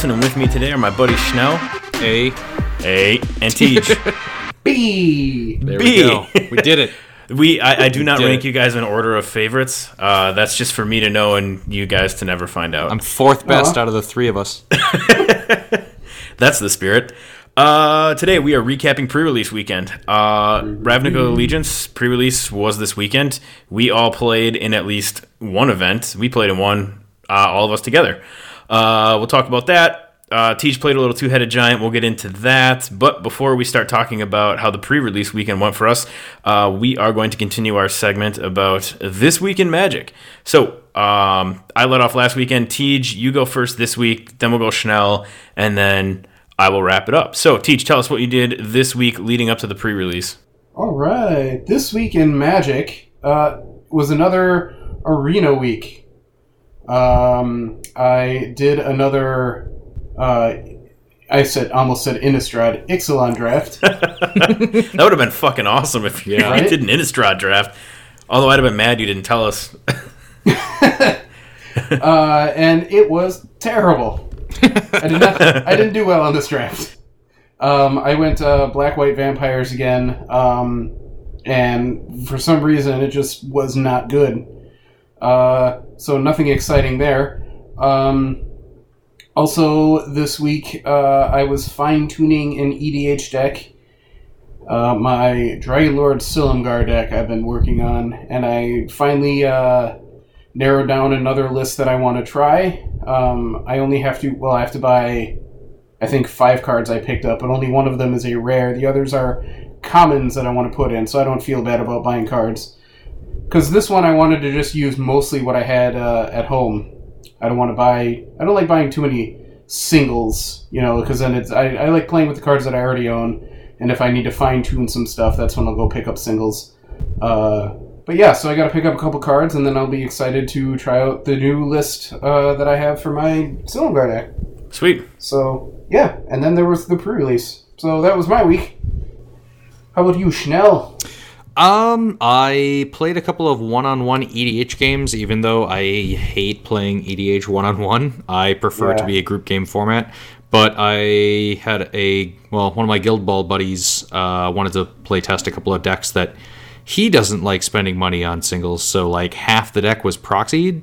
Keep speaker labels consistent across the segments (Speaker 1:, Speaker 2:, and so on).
Speaker 1: Nelson, and with me today are my buddy Schnell,
Speaker 2: A.
Speaker 1: A, and Teej.
Speaker 3: B.
Speaker 2: There
Speaker 1: B.
Speaker 2: we go. We did it.
Speaker 1: we, I, I do not rank
Speaker 2: it.
Speaker 1: you guys in order of favorites. Uh, that's just for me to know and you guys to never find out.
Speaker 2: I'm fourth best
Speaker 3: Aw.
Speaker 2: out of the three of us.
Speaker 1: That's the spirit. Uh, today we are recapping pre-release weekend. Uh, Ravnica Allegiance pre-release was this weekend. We all played in at least one event. We played in one, uh, all of us together. Uh, we'll talk about that. Uh, Teach played a little two-headed giant. We'll get into that. But before we start talking about how the pre-release weekend went for us, uh, we are going to continue our segment about this week in Magic. So um, I let off last weekend. Tej, you go first this week. Then we'll go Schnell, and then I will wrap it up. So, Teach, tell us what you did this week leading up to the pre-release.
Speaker 3: All right. This week in Magic uh, was another arena week. Um, I did another. Uh, I said almost said Innistrad Ixalan draft.
Speaker 1: That would have been fucking awesome if you
Speaker 3: Right?
Speaker 1: did an Innistrad draft. Although I'd have been mad you didn't tell us.
Speaker 3: uh, and it was terrible. I did not. I didn't do well on this draft. Um, I went uh, black white vampires again, um, and for some reason it just was not good. Uh, so nothing exciting there. Um, also, this week uh, I was fine tuning an EDH deck. Uh, my Dragon Lord Silumgar deck I've been working on, and I finally uh, narrowed down another list that I want to try. Um, I only have to, well, I have to buy, I think, five cards I picked up, but only one of them is a rare. The others are commons that I want to put in, so I don't feel bad about buying cards. Because this one I wanted to just use mostly what I had uh, at home. I don't want to buy, I don't like buying too many singles, you know, because then it's, I, I like playing with the cards that I already own, and if I need to fine tune some stuff, that's when I'll go pick up singles. Uh, but yeah, so I got to pick up a couple cards, and then I'll be excited to try out the new list uh, that I have for my Silumgar deck.
Speaker 1: Sweet.
Speaker 3: So yeah, and then there was the pre-release. So that was my week. How about you, Schnell?
Speaker 2: Um, I played a couple of one-on-one EDH games, even though I hate playing EDH one-on-one. I prefer it to be a group game format. But I had a well, one of my Guild Ball buddies uh, wanted to play test a couple of decks that he doesn't like spending money on singles. So like half the deck was proxied,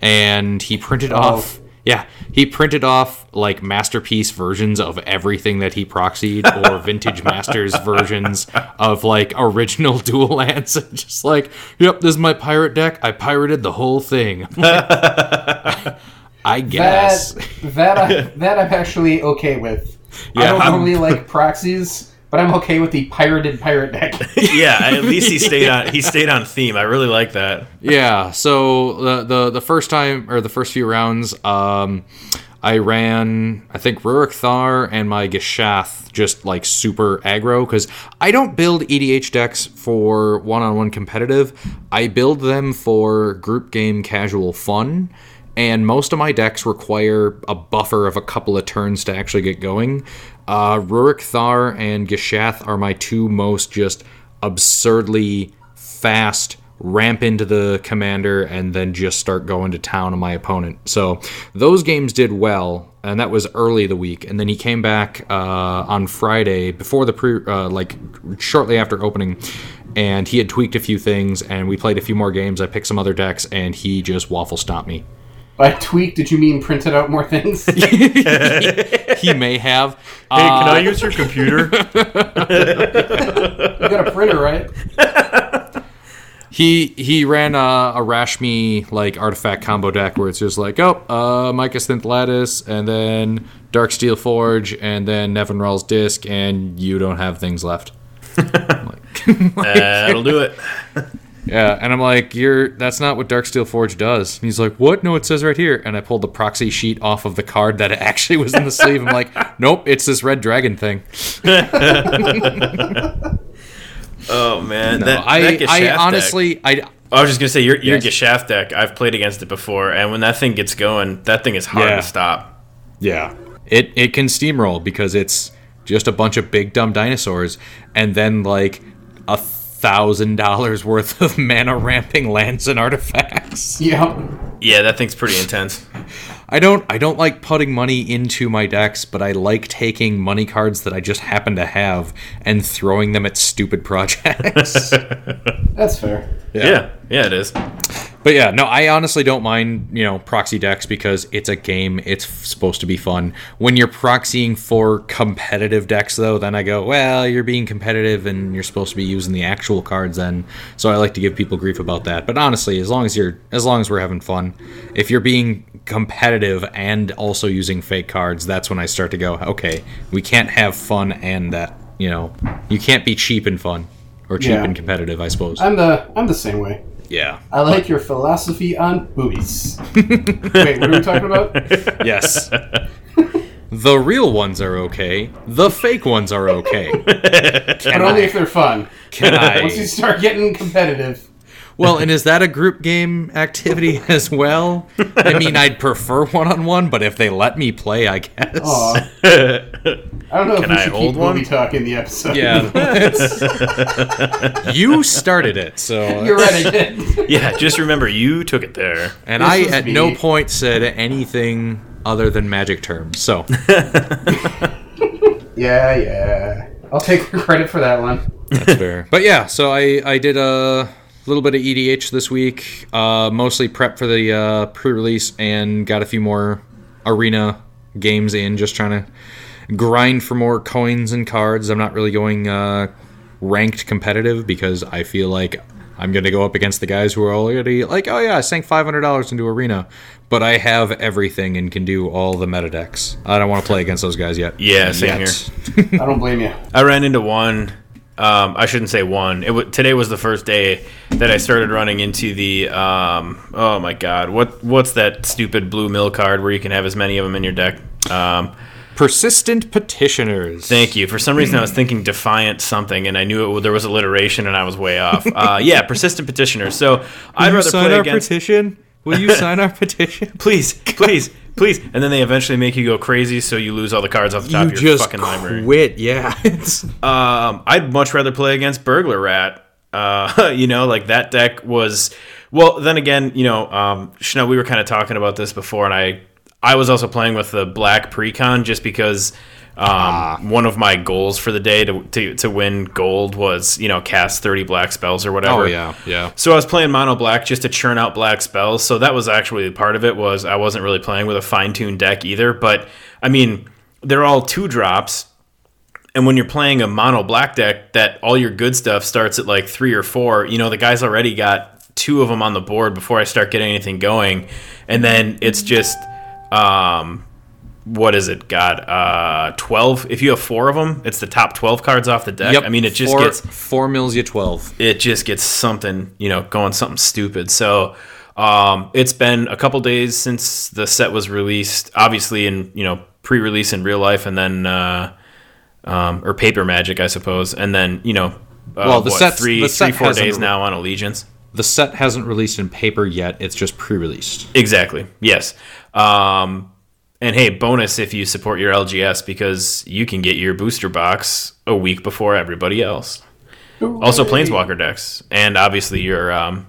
Speaker 2: and he printed off. Yeah, he printed off like masterpiece versions of everything that he proxied, or vintage masters versions of like original dual lands. And just like, yep, this is my pirate deck. I pirated the whole thing. I guess.
Speaker 3: That that I, that I'm actually okay with. I don't
Speaker 2: I'm-
Speaker 3: normally like proxies, but I'm okay with the pirated pirate deck.
Speaker 1: Yeah, at least he stayed on. He stayed on theme. I really like that.
Speaker 2: Yeah. So the the the first time or the first few rounds, um, I ran I think Ruric Thar and my Gishath just like super aggro because I don't build EDH decks for one on one competitive. I build them for group game casual fun. And most of my decks require a buffer of a couple of turns to actually get going. Uh, Ruric Thar and Gishath are my two most just absurdly fast ramp into the commander and then just start going to town on my opponent. So those games did well, and that was early the week. And then he came back uh, on Friday before the pre, uh, like shortly after opening, and he had tweaked a few things, and we played a few more games. I picked some other decks, and he just waffle stomped me.
Speaker 3: By tweak, did you mean printed out more things?
Speaker 2: He may have.
Speaker 1: Hey, can
Speaker 2: Uh,
Speaker 1: I use your computer?
Speaker 3: you got a printer, right?
Speaker 2: He he ran a, a Rashmi like artifact combo deck where it's just like oh uh Mycosynth Lattice and then Darksteel Forge and then Nevinyrral's Disk and you don't have things left. I'm like-
Speaker 1: That'll do it.
Speaker 2: Yeah, and I'm like you're that's not what Darksteel Forge does. And he's like what? No, it says right here. And I pulled the proxy sheet off of the card that actually was in the sleeve. I'm like nope, it's this red dragon thing.
Speaker 1: Oh man,
Speaker 2: No,
Speaker 1: that,
Speaker 2: I
Speaker 1: that
Speaker 2: I honestly I
Speaker 1: I was just gonna say your your
Speaker 2: Yes.
Speaker 1: Deck. I've played against it before, and when that thing gets going, that thing is hard
Speaker 2: Yeah.
Speaker 1: to stop.
Speaker 2: Yeah. It it can steamroll because it's just a bunch of big dumb dinosaurs and then like a thousand dollars worth of mana ramping lands and artifacts.
Speaker 3: Yeah.
Speaker 1: Yeah, that thing's pretty intense.
Speaker 2: I don't I don't like putting money into my decks, but I like taking money cards that I just happen to have and throwing them at stupid projects.
Speaker 3: That's fair.
Speaker 1: Yeah. yeah, it is.
Speaker 2: But yeah, no, I honestly don't mind, you know, proxy decks because it's a game. It's supposed to be fun. When you're proxying for competitive decks, though, then I go, well, you're being competitive and you're supposed to be using the actual cards then. So I like to give people grief about that. But honestly, as long as you're, as long as we're having fun, if you're being competitive and also using fake cards, that's when I start to go, okay, we can't have fun and that, you know, you can't be cheap and fun or cheap
Speaker 3: Yeah.
Speaker 2: and competitive, I suppose.
Speaker 3: I'm the I'm the same way.
Speaker 2: Yeah.
Speaker 3: I like your philosophy on boobies. Wait, what are we talking about?
Speaker 2: Yes. the real ones are okay. The fake ones are okay.
Speaker 3: But only if they're fun.
Speaker 2: Can I?
Speaker 3: Once you start getting competitive,
Speaker 2: Well, and is that a group game activity as well? I mean, I'd prefer one on one, but if they let me play, I guess.
Speaker 3: aw. I don't know if
Speaker 1: Can
Speaker 3: we
Speaker 1: I
Speaker 3: should
Speaker 1: hold
Speaker 3: keep
Speaker 1: one?
Speaker 3: booby talk in the episode.
Speaker 2: Yeah. you started it, so.
Speaker 3: You're right, I did.
Speaker 1: Yeah, just remember you took it there.
Speaker 2: And
Speaker 3: This
Speaker 2: I
Speaker 3: was
Speaker 2: at
Speaker 3: me.
Speaker 2: no point said anything other than magic terms. So,
Speaker 3: yeah, yeah. I'll take credit for that one.
Speaker 2: That's fair. But yeah, so I I did a little bit of EDH this week, uh, mostly prep for the uh, pre-release, and got a few more arena games in. Just trying to grind for more coins and cards. I'm not really going uh, ranked competitive because I feel like I'm going to go up against the guys who are already like, oh yeah, I sank five hundred dollars into arena, but I have everything and can do all the meta decks. I don't want to play against those guys yet.
Speaker 1: Yeah, same
Speaker 2: Yet.
Speaker 3: I don't blame you.
Speaker 1: I ran into one. Um, I shouldn't say one. It w- today was the first day that I started running into the. Um, oh my god, what what's that stupid blue mill card where you can have as many of them in your deck? Um,
Speaker 2: Persistent petitioners.
Speaker 1: thank you. For some reason, I was thinking defiant something, and I knew it, there was alliteration, and I was way off. Uh, yeah, persistent petitioners. So I'd rather play against.
Speaker 2: petition? Will you sign our petition?
Speaker 1: please, please, please. And then they eventually make you go crazy, so you lose all the cards off the top
Speaker 2: You
Speaker 1: of your fucking library.
Speaker 2: quit. Yeah.
Speaker 1: Um, I'd much rather play against Burglar Rat. Uh, you know, like that deck was. Well, then again, you know, um, Schnell, we were kind of talking about this before, and I, I was also playing with the Black Precon just because. Um, one of my goals for the day to, to to win gold was you know cast thirty black spells or whatever.
Speaker 2: oh yeah, yeah.
Speaker 1: So I was playing mono black just to churn out black spells. So that was actually part of it. Was I wasn't really playing with a fine tuned deck either. But I mean, they're all two drops, and when you're playing a mono black deck, that all your good stuff starts at like three or four. You know, the guys already got two of them on the board before I start getting anything going, and then it's just. Um, what is it? God, uh, twelve. If you have four of them, it's the top twelve cards off the deck. I mean, it just
Speaker 2: four,
Speaker 1: gets
Speaker 2: four mils you twelve.
Speaker 1: it just gets something, you know, going something stupid. So um, it's been a couple days since the set was released, obviously in you know pre-release in real life, and then uh, um, or paper magic, I suppose, and then you know, uh,
Speaker 2: Well, the
Speaker 1: what,
Speaker 2: set's-
Speaker 1: three,
Speaker 2: the
Speaker 1: three,
Speaker 2: set
Speaker 1: four
Speaker 2: hasn't
Speaker 1: days
Speaker 2: re-
Speaker 1: now on Allegiance.
Speaker 2: The set hasn't released in paper yet. It's just pre-released.
Speaker 1: Exactly. Yes. Um, and hey, bonus if you support your LGS because you can get your booster box a week before everybody else. Also, Planeswalker decks, and obviously your um,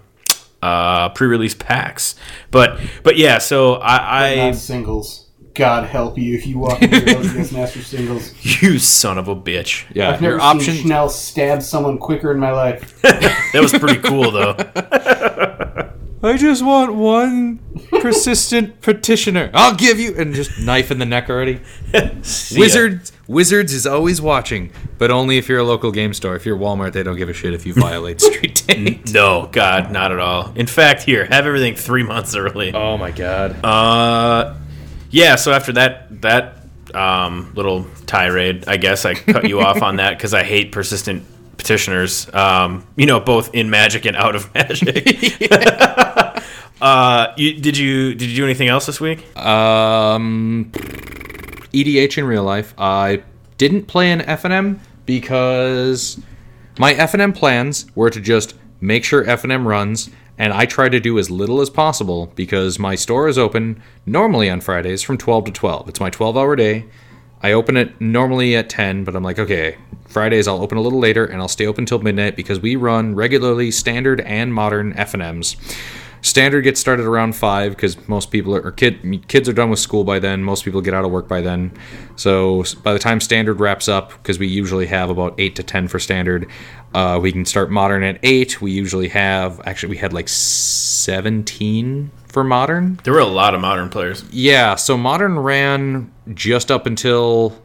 Speaker 1: uh, pre-release packs. But but yeah, so I, I
Speaker 3: Not singles. God help you if you walk into your LGS Master singles.
Speaker 1: you son of a bitch.
Speaker 2: Yeah,
Speaker 3: I've never
Speaker 2: your
Speaker 3: seen
Speaker 2: option.
Speaker 3: Schnell stab someone quicker in my life.
Speaker 1: That was pretty cool though.
Speaker 2: I just want one persistent petitioner. I'll give you and just knife in the neck already. Wizards, Wizards is always watching, but only if you're a local game store. If you're Walmart, they don't give a shit if you violate street date.
Speaker 1: No, God, not at all. In fact, here, have everything three months early.
Speaker 2: oh my god.
Speaker 1: Uh, yeah. So after that that um, little tirade, I guess I cut you off on that because I hate persistent petitioners. Um, you know, both in Magic and out of Magic. uh, you, did you did you do anything else this week?
Speaker 2: Um, EDH in real life. I didn't play an FNM because my FNM plans were to just make sure FNM runs, and I try to do as little as possible because my store is open normally on Fridays from 12 to 12. It's my 12 hour day. I open it normally at 10, but I'm like, okay, Fridays I'll open a little later and I'll stay open till midnight because we run regularly standard and modern FNMs. Standard gets started around five because most people are or kid kids are done with school by then. Most people get out of work by then. So by the time standard wraps up, because we usually have about eight to ten for standard, uh, we can start modern at eight. We usually have actually we had like seventeen for modern.
Speaker 1: There were a lot of modern players.
Speaker 2: Yeah, so modern ran just up until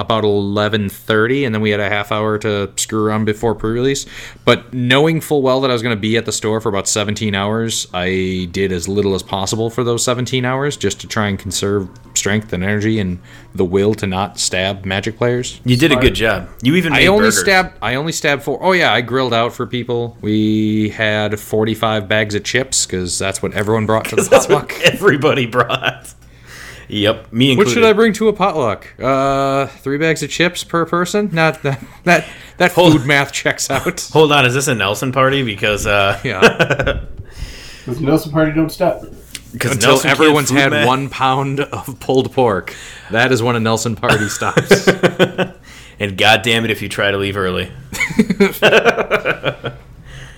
Speaker 2: about 11:30 and then we had a half hour to screw around before pre-release. But knowing full well that I was going to be at the store for about 17 hours, I did as little as possible for those 17 hours just to try and conserve strength and energy and the will to not stab magic players.
Speaker 1: You did a good job. You even made
Speaker 2: I only
Speaker 1: burgers.
Speaker 2: stabbed I only stabbed four. Oh yeah, I grilled out for people. We had 45 bags of chips cuz that's what everyone brought to the potluck.
Speaker 1: everybody brought. Yep, me included.
Speaker 2: What should I bring to a potluck? Uh, three bags of chips per person. Not that that that
Speaker 1: Hold-
Speaker 2: food math checks out.
Speaker 1: Hold on, is this a Nelson party? Because uh,
Speaker 2: Yeah,
Speaker 3: Because Nelson Party don't stop.
Speaker 1: because
Speaker 2: until
Speaker 1: Nelson
Speaker 2: everyone's had
Speaker 1: math.
Speaker 2: one pound of pulled pork. That is when a Nelson party stops.
Speaker 1: And god damn it if you try to leave early.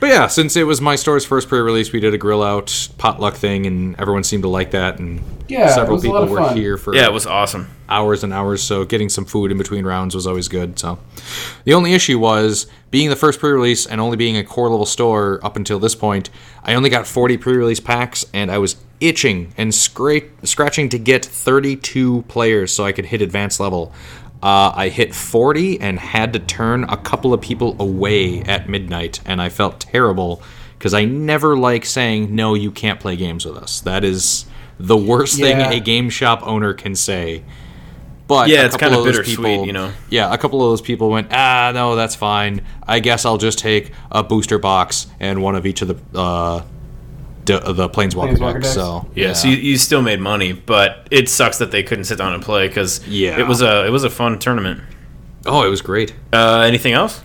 Speaker 2: But yeah, since it was my store's first pre-release, we did a grill out potluck thing, and everyone seemed to like that. And
Speaker 3: Yeah,
Speaker 2: several
Speaker 3: was a lot
Speaker 2: people were
Speaker 3: fun.
Speaker 2: here for
Speaker 1: Yeah, it was awesome.
Speaker 2: hours and hours, so getting some food in between rounds was always good. So the only issue was being the first pre-release and only being a core level store up until this point. I only got 40 pre-release packs, and I was itching and scra- scratching to get 32 players so I could hit advanced level. Uh, I hit 40 and had to turn a couple of people away at midnight, and I felt terrible because I never like saying no, you can't play games with us. That is the worst
Speaker 3: Yeah.
Speaker 2: thing a game shop owner can say. But
Speaker 1: Yeah, it's kinda
Speaker 2: of those
Speaker 1: bittersweet,
Speaker 2: people-
Speaker 1: you know?
Speaker 2: Yeah, a couple of those people went, ah, no, that's fine. I guess I'll just take a booster box and one of each of the uh, d- the planeswalker,
Speaker 3: Planeswalker
Speaker 2: decks.
Speaker 3: decks.
Speaker 2: So
Speaker 1: Yeah, so you, you still made money, but it sucks that they couldn't sit down and play because
Speaker 2: Yeah.
Speaker 1: it was a it was a fun tournament.
Speaker 2: oh, it was great.
Speaker 1: Uh, anything else?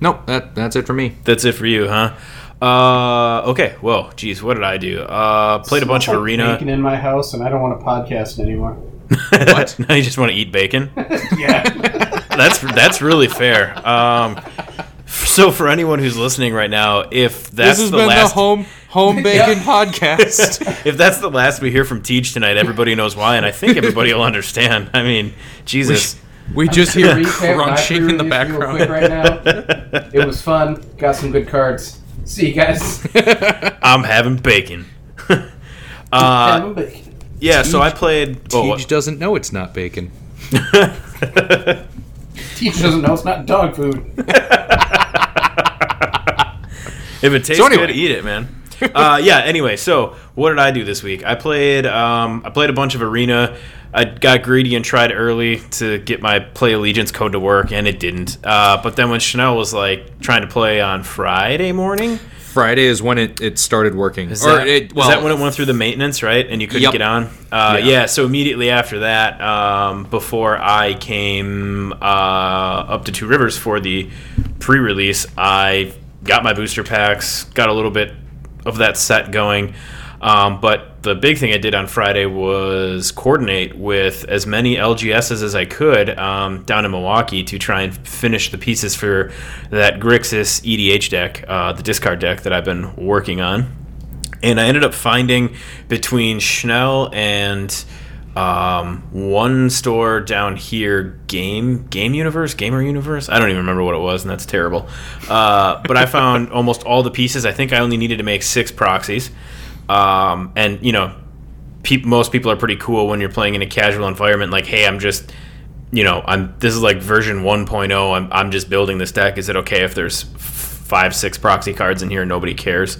Speaker 2: Nope, that that's it for me.
Speaker 1: That's it for you, huh? Uh, okay. Well, geez, what did I do? Uh, played a bunch of
Speaker 3: Smells like
Speaker 1: arena.
Speaker 3: Bacon in my house, and I don't want to podcast anymore.
Speaker 2: What?
Speaker 1: now you just want to eat bacon.
Speaker 3: Yeah.
Speaker 1: That's that's really fair. Um, so for anyone who's listening right now, if that's
Speaker 2: this has
Speaker 1: the
Speaker 2: been
Speaker 1: last,
Speaker 2: the home home bacon podcast.
Speaker 1: if that's the last we hear from Teach tonight, everybody knows why, and I think everybody will understand. I mean, Jesus.
Speaker 2: We just hear
Speaker 3: recap my
Speaker 2: crunching in the background.
Speaker 3: quick right now. It was fun. Got some good cards. See you guys.
Speaker 1: I'm having bacon. uh,
Speaker 3: Have a bacon.
Speaker 1: yeah, so I played. Oh,
Speaker 2: Teach doesn't know it's not bacon.
Speaker 3: Teach doesn't know it's not dog food.
Speaker 1: If it tastes
Speaker 2: So anyway.
Speaker 1: good, eat it, man. uh, yeah. Anyway, so what did I do this week? I played. Um, I played a bunch of arena. I got greedy and tried early to get my play allegiance code to work, and it didn't. Uh, but then when Schnell was like trying to play on Friday morning,
Speaker 2: Friday is when it, it started working.
Speaker 1: is, that,
Speaker 2: it,
Speaker 1: is
Speaker 2: well,
Speaker 1: that when it went through the maintenance, right? And you couldn't
Speaker 2: Yep.
Speaker 1: get on. Uh,
Speaker 2: Yeah.
Speaker 1: yeah. So immediately after that, um, before I came uh, up to Two Rivers for the pre-release, I got my booster packs, got a little bit of that set going. Um, but the big thing I did on Friday was coordinate with as many LGSs as I could um, down in Milwaukee to try and finish the pieces for that Grixis EDH deck, uh, the discard deck that I've been working on and I ended up finding between Schnell and um, one store down here, Game Game Universe, Gamer Universe. I don't even remember what it was, and that's terrible. Uh, but I found almost all the pieces. I think I only needed to make six proxies, um, and you know, peop most people are pretty cool when you're playing in a casual environment. Like, hey, I'm just you know, I'm this is like version 1.0. I'm I'm just building this deck. Is it okay if there's five, six proxy cards in here nobody cares?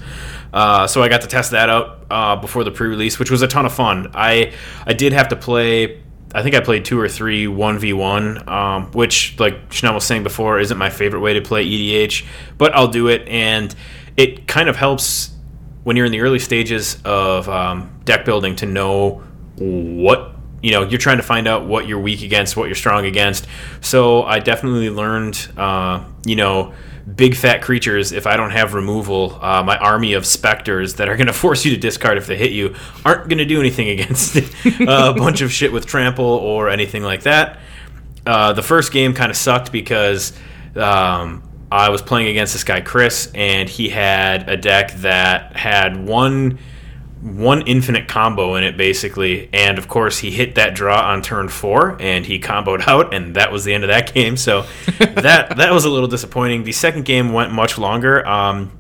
Speaker 1: Uh, so I got to test that out uh, before the pre-release, which was a ton of fun. I I did have to play. I think I played two or three one v one, um, which like Schnell was saying before, isn't my favorite way to play EDH, but I'll do it, and it kind of helps when you're in the early stages of um, deck building to know what you know you're trying to find out what you're weak against what you're strong against so i definitely learned uh, you know big fat creatures if i don't have removal uh, my army of specters that are going to force you to discard if they hit you aren't going to do anything against a bunch of shit with trample or anything like that. Uh, the first game kind of sucked because um, I was playing against this guy Chris, and he had a deck that had one one infinite combo in it basically. And of course he hit that draw on turn four and he comboed out and that was the end of that game. So that that was a little disappointing. The second game went much longer. Um,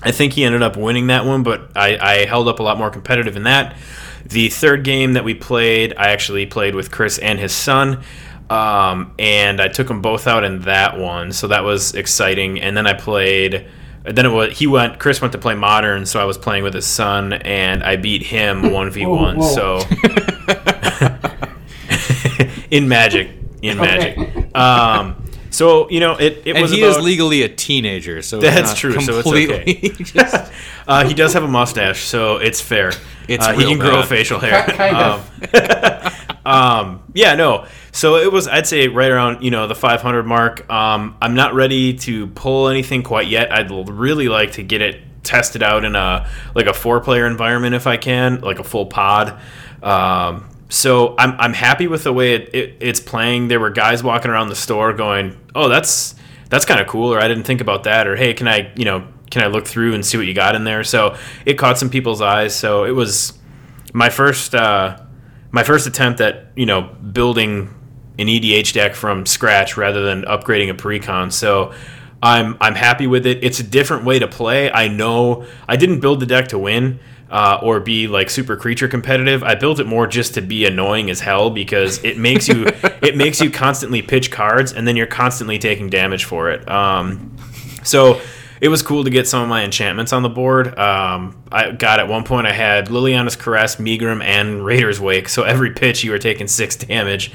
Speaker 1: i think he ended up winning that one but I, I held up a lot more competitive in that. The third game that we played i actually played with chris and his son um, and i took them both out in that one. So that was exciting. And then i played then it was he went. Chris went to play modern, so I was playing with his son, and I beat him one v one. So in magic, in
Speaker 3: Okay.
Speaker 1: magic. Um, so you know it. It
Speaker 2: And
Speaker 1: was
Speaker 2: he
Speaker 1: about,
Speaker 2: is legally a teenager, so it's
Speaker 1: That's
Speaker 2: not
Speaker 1: true, so it's
Speaker 2: completely just-
Speaker 1: uh, he does have a mustache, so it's fair.
Speaker 2: It's
Speaker 1: uh, he
Speaker 2: real
Speaker 1: can grow facial hair.
Speaker 3: Kind of.
Speaker 1: Um, yeah, no. So it was, I'd say, right around you know the 500 mark. Um, I'm not ready to pull anything quite yet. I'd really like to get it tested out in a like a four player environment if I can, like a full pod. Um, so I'm I'm happy with the way it, it, it's playing. There were guys walking around the store going, "Oh, that's that's kind of cool," or "I didn't think about that," or "Hey, can I you know can I look through and see what you got in there?" So it caught some people's eyes. So it was my first uh, my first attempt at you know building an EDH deck from scratch rather than upgrading a precon. So I'm I'm happy with it. It's a different way to play. I know I didn't build the deck to win. Uh, or be like super creature competitive. I built it more just to be annoying as hell because it makes you it makes you constantly pitch cards and then you're constantly taking damage for it. Um, so it was cool to get some of my enchantments on the board. Um, I got at one point I had Liliana's Caress, Megrim, and Raider's Wake. So every pitch you were taking six damage.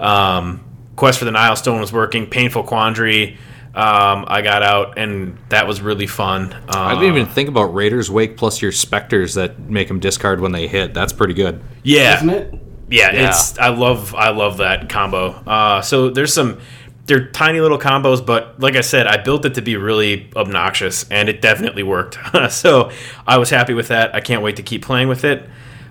Speaker 1: Um, Quest for the Nihil Stone was working. Painful Quandary. Um, I got out, and that was really fun. Uh,
Speaker 2: I didn't even think about Raiders Wake plus your specters that make them discard when they hit. That's pretty good.
Speaker 1: yeah,
Speaker 3: Isn't it?
Speaker 1: Yeah,
Speaker 2: Yeah.
Speaker 1: it's I love I love that combo. Uh, so there's some they're tiny little combos, but like I said, I built it to be really obnoxious, and it definitely worked. so I was happy with that. I can't wait to keep playing with it.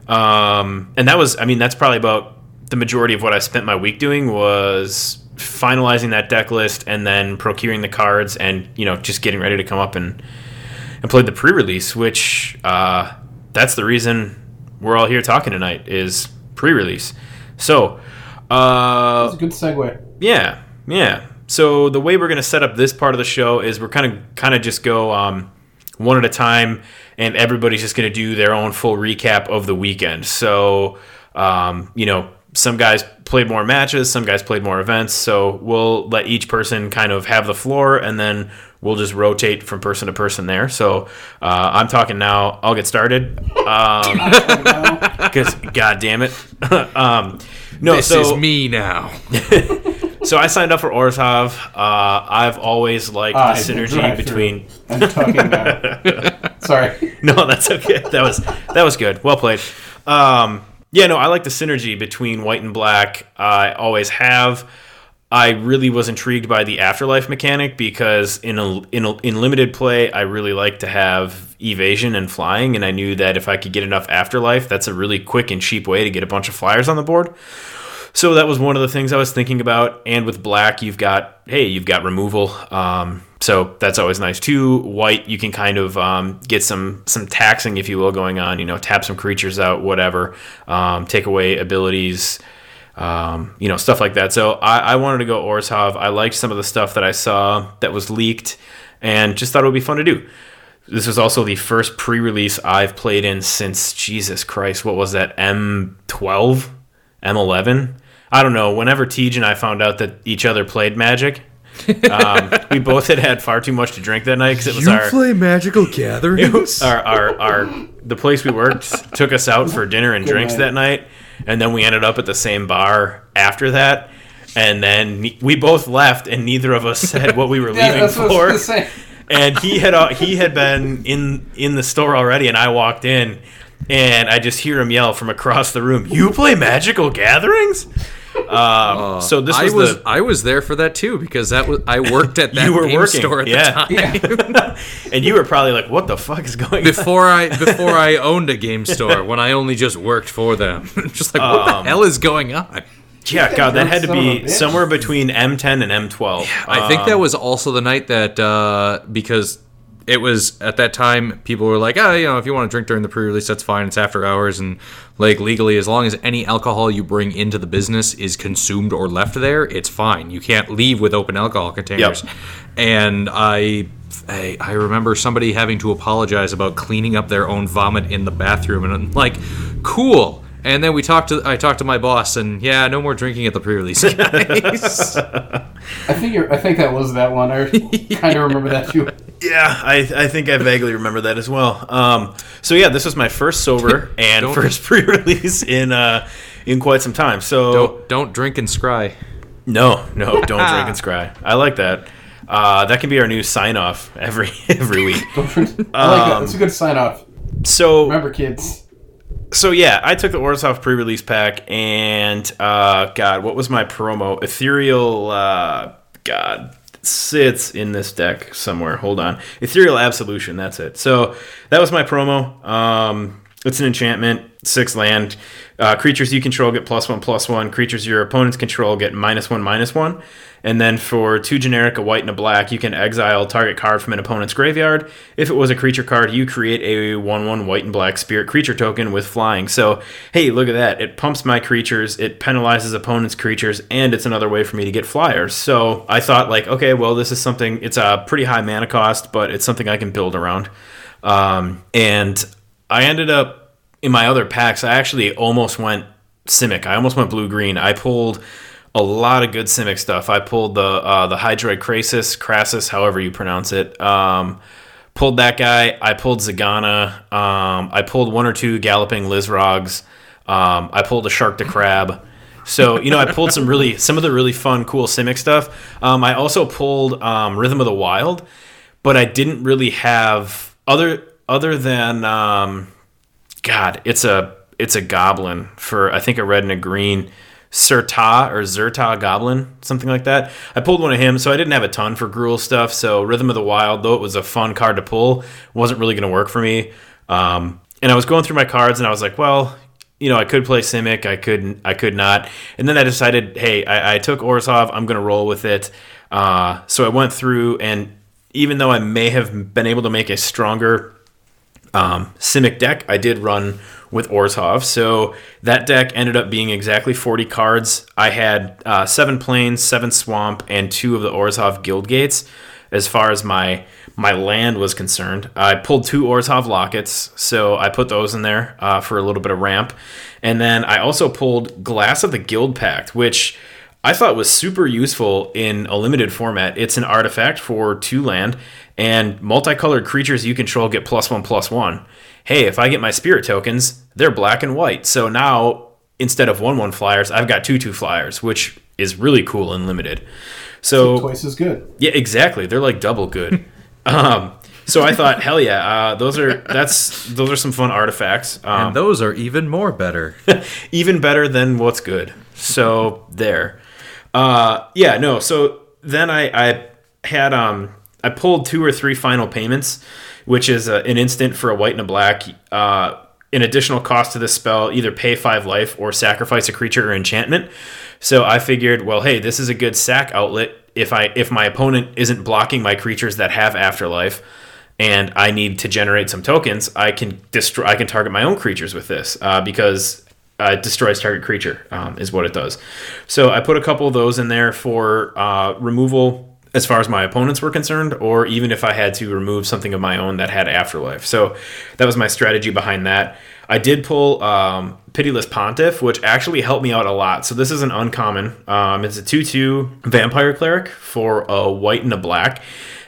Speaker 1: Um, and that was I mean that's probably about the majority of what I spent my week doing was finalizing that deck list and then procuring the cards and you know just getting ready to come up and and play the pre-release, which uh, that's the reason we're all here talking tonight is pre-release. So, uh,
Speaker 3: That's a good segue.
Speaker 1: yeah, yeah. So the way we're gonna set up this part of the show is we're kind of kind of just go um, one at a time, and everybody's just gonna do their own full recap of the weekend. So, um, you know, some guys played more matches, some guys played more events. So we'll let each person kind of have the floor, and then we'll just rotate from person to person there. So uh, I'm talking now. I'll get started. Um, because god damn it. um, no,
Speaker 2: This
Speaker 1: so
Speaker 2: is me now.
Speaker 1: so I signed up for Orzhov. Uh, I've always liked
Speaker 3: Ah,
Speaker 1: the synergy between.
Speaker 3: I'm talking. Sorry.
Speaker 1: No, that's okay. That was that was good. Well played. Um, yeah, no, I like the synergy between white and black. I always have. I really was intrigued by the afterlife mechanic because in a, in a, in limited play, I really like to have evasion and flying, and I knew that if I could get enough afterlife, that's a really quick and cheap way to get a bunch of flyers on the board. So that was one of the things I was thinking about. And with black, you've got hey, you've got removal. Um, so that's always nice too. White, you can kind of um, get some some taxing, if you will, going on. You know, tap some creatures out, whatever. Um, take away abilities. Um, you know, stuff like that. So I, I wanted to go Orzhov. I liked some of the stuff that I saw that was leaked, and just thought it would be fun to do. This was also the first pre-release I've played in since Jesus Christ. What was that? M12, M11. I don't know. Whenever Tej and I found out that each other played Magic, um, we both had had far too much to drink that night because it was our,
Speaker 2: play Magical Gatherings?
Speaker 1: our our our the place we worked took us out for dinner and drinks that night, and then we ended up at the same bar after that. And then we both left, and neither of us said what we were
Speaker 3: Yeah,
Speaker 1: leaving
Speaker 3: that's what I
Speaker 1: for and he had uh, he had been in in the store already, and I walked in, and I just hear him yell from across the room, "You play Magical Gatherings?" Um, so this
Speaker 2: I
Speaker 1: was,
Speaker 2: was
Speaker 1: the
Speaker 2: I was there for that too because that was I worked at that
Speaker 1: you were
Speaker 2: game
Speaker 1: working,
Speaker 2: store at
Speaker 1: yeah,
Speaker 2: the time.
Speaker 1: and you were probably like, "What the fuck is going on?"
Speaker 2: before I before I owned a game store when I only just worked for them. just like what
Speaker 1: Um,
Speaker 2: the hell is going on?
Speaker 1: Yeah, God, that had to
Speaker 3: Son of a
Speaker 1: be somewhere between M10 and M12.
Speaker 2: I think
Speaker 1: Um,
Speaker 2: that was also the night that uh, because it was at that time people were like, oh, you know, if you want to drink during the pre-release, that's fine. It's after hours and like legally, as long as any alcohol you bring into the business is consumed or left there, it's fine. You can't leave with open alcohol containers.
Speaker 1: Yep.
Speaker 2: And I. I, I remember somebody having to apologize about cleaning up their own vomit in the bathroom, and I'm like, "Cool." And then we talked to I talked to my boss, and yeah, no more drinking at the pre-release, guys.
Speaker 3: I think you're, I think that was that one. I kind of remember that too.
Speaker 1: Yeah, I, I think I vaguely remember that as well. Um, so yeah, this was my first sober and
Speaker 2: Don't-
Speaker 1: first pre-release in uh, in quite some time. So
Speaker 2: don't don't drink and scry.
Speaker 1: no, no, don't drink and scry. I like that. Uh, that can be our new sign off every every week.
Speaker 3: I like that. That's a good sign off.
Speaker 1: So
Speaker 3: Remember, kids.
Speaker 1: So yeah, I took the Orzhov pre-release pack, and uh, God, what was my promo? Ethereal, uh, God, sits in this deck somewhere. Hold on, Ethereal Absolution. That's it. So that was my promo. Um, it's an enchantment, six land. Uh, creatures you control get plus one, plus one. Creatures your opponents control get minus one, minus one. And then for two generic, a white and a black, you can exile target card from an opponent's graveyard. If it was a creature card, you create a 1 1 white and black spirit creature token with flying. So, hey, look at that. It pumps my creatures, it penalizes opponents' creatures, and it's another way for me to get flyers. So I thought, like, okay, well, this is something, it's a pretty high mana cost, but it's something I can build around. Um, and I ended up in my other packs, I actually almost went Simic. I almost went blue green. I pulled a lot of good Simic stuff. I pulled the uh, the Hydroid Crasis, Crassus, however you pronounce it. Um, pulled that guy. I pulled Zegana. Um, I pulled one or two Galloping Lizrixes. Um, I pulled a Sharktocrab. So you know, I pulled some really some of the really fun, cool Simic stuff. Um, I also pulled um, Rhythm of the Wild, but I didn't really have other other than um, God, it's a it's a goblin for I think a red and a green. Serta or Zerta Goblin, something like that. I pulled one of him, so I didn't have a ton for Gruul stuff. So Rhythm of the Wild, though it was a fun card to pull, wasn't really going to work for me. Um, and I was going through my cards, and I was like, well, you know, I could play Simic, I couldn't, I could not. And then I decided, hey, I, I took Orzhov, I'm going to roll with it. Uh, so I went through, and even though I may have been able to make a stronger um, Simic deck I did run with Orzhov. So that deck ended up being exactly 40 cards. I had uh, seven plains, seven swamp, and two of the Orzhov guild gates. As far as my my land was concerned, I pulled two Orzhov lockets, so I put those in there uh, for a little bit of ramp, and then I also pulled Glass of the Guild Pact, which I thought was super useful in a limited format. It's an artifact for two land, and multicolored creatures you control get plus one, plus one. Hey, if I get my spirit tokens, they're black and white. So now, instead of one, one flyers, I've got two, two flyers, which is really cool and limited. So,
Speaker 3: Twice as good.
Speaker 1: yeah, exactly. They're like double good. um, so I thought, hell yeah, uh, those are that's those are some fun artifacts. Um,
Speaker 2: And those are even more better.
Speaker 1: even better than what's good. So there. Uh, yeah, no. So then I, I had um I pulled two or three final payments, which is uh an instant for a white and a black. Uh, an additional cost to this spell, either pay five life or sacrifice a creature or enchantment. So I figured, well, hey, this is a good sack outlet if I if my opponent isn't blocking my creatures that have afterlife and I need to generate some tokens, I can destroy. I can target my own creatures with this uh, because uh, it destroys target creature um, is what it does. So I put a couple of those in there for uh, removal as far as my opponents were concerned, or even if I had to remove something of my own that had afterlife. So that was my strategy behind that. I did pull um, Pitiless Pontiff, which actually helped me out a lot. So this is an uncommon. Um, it's a 2 2 Vampire Cleric for a white and a black.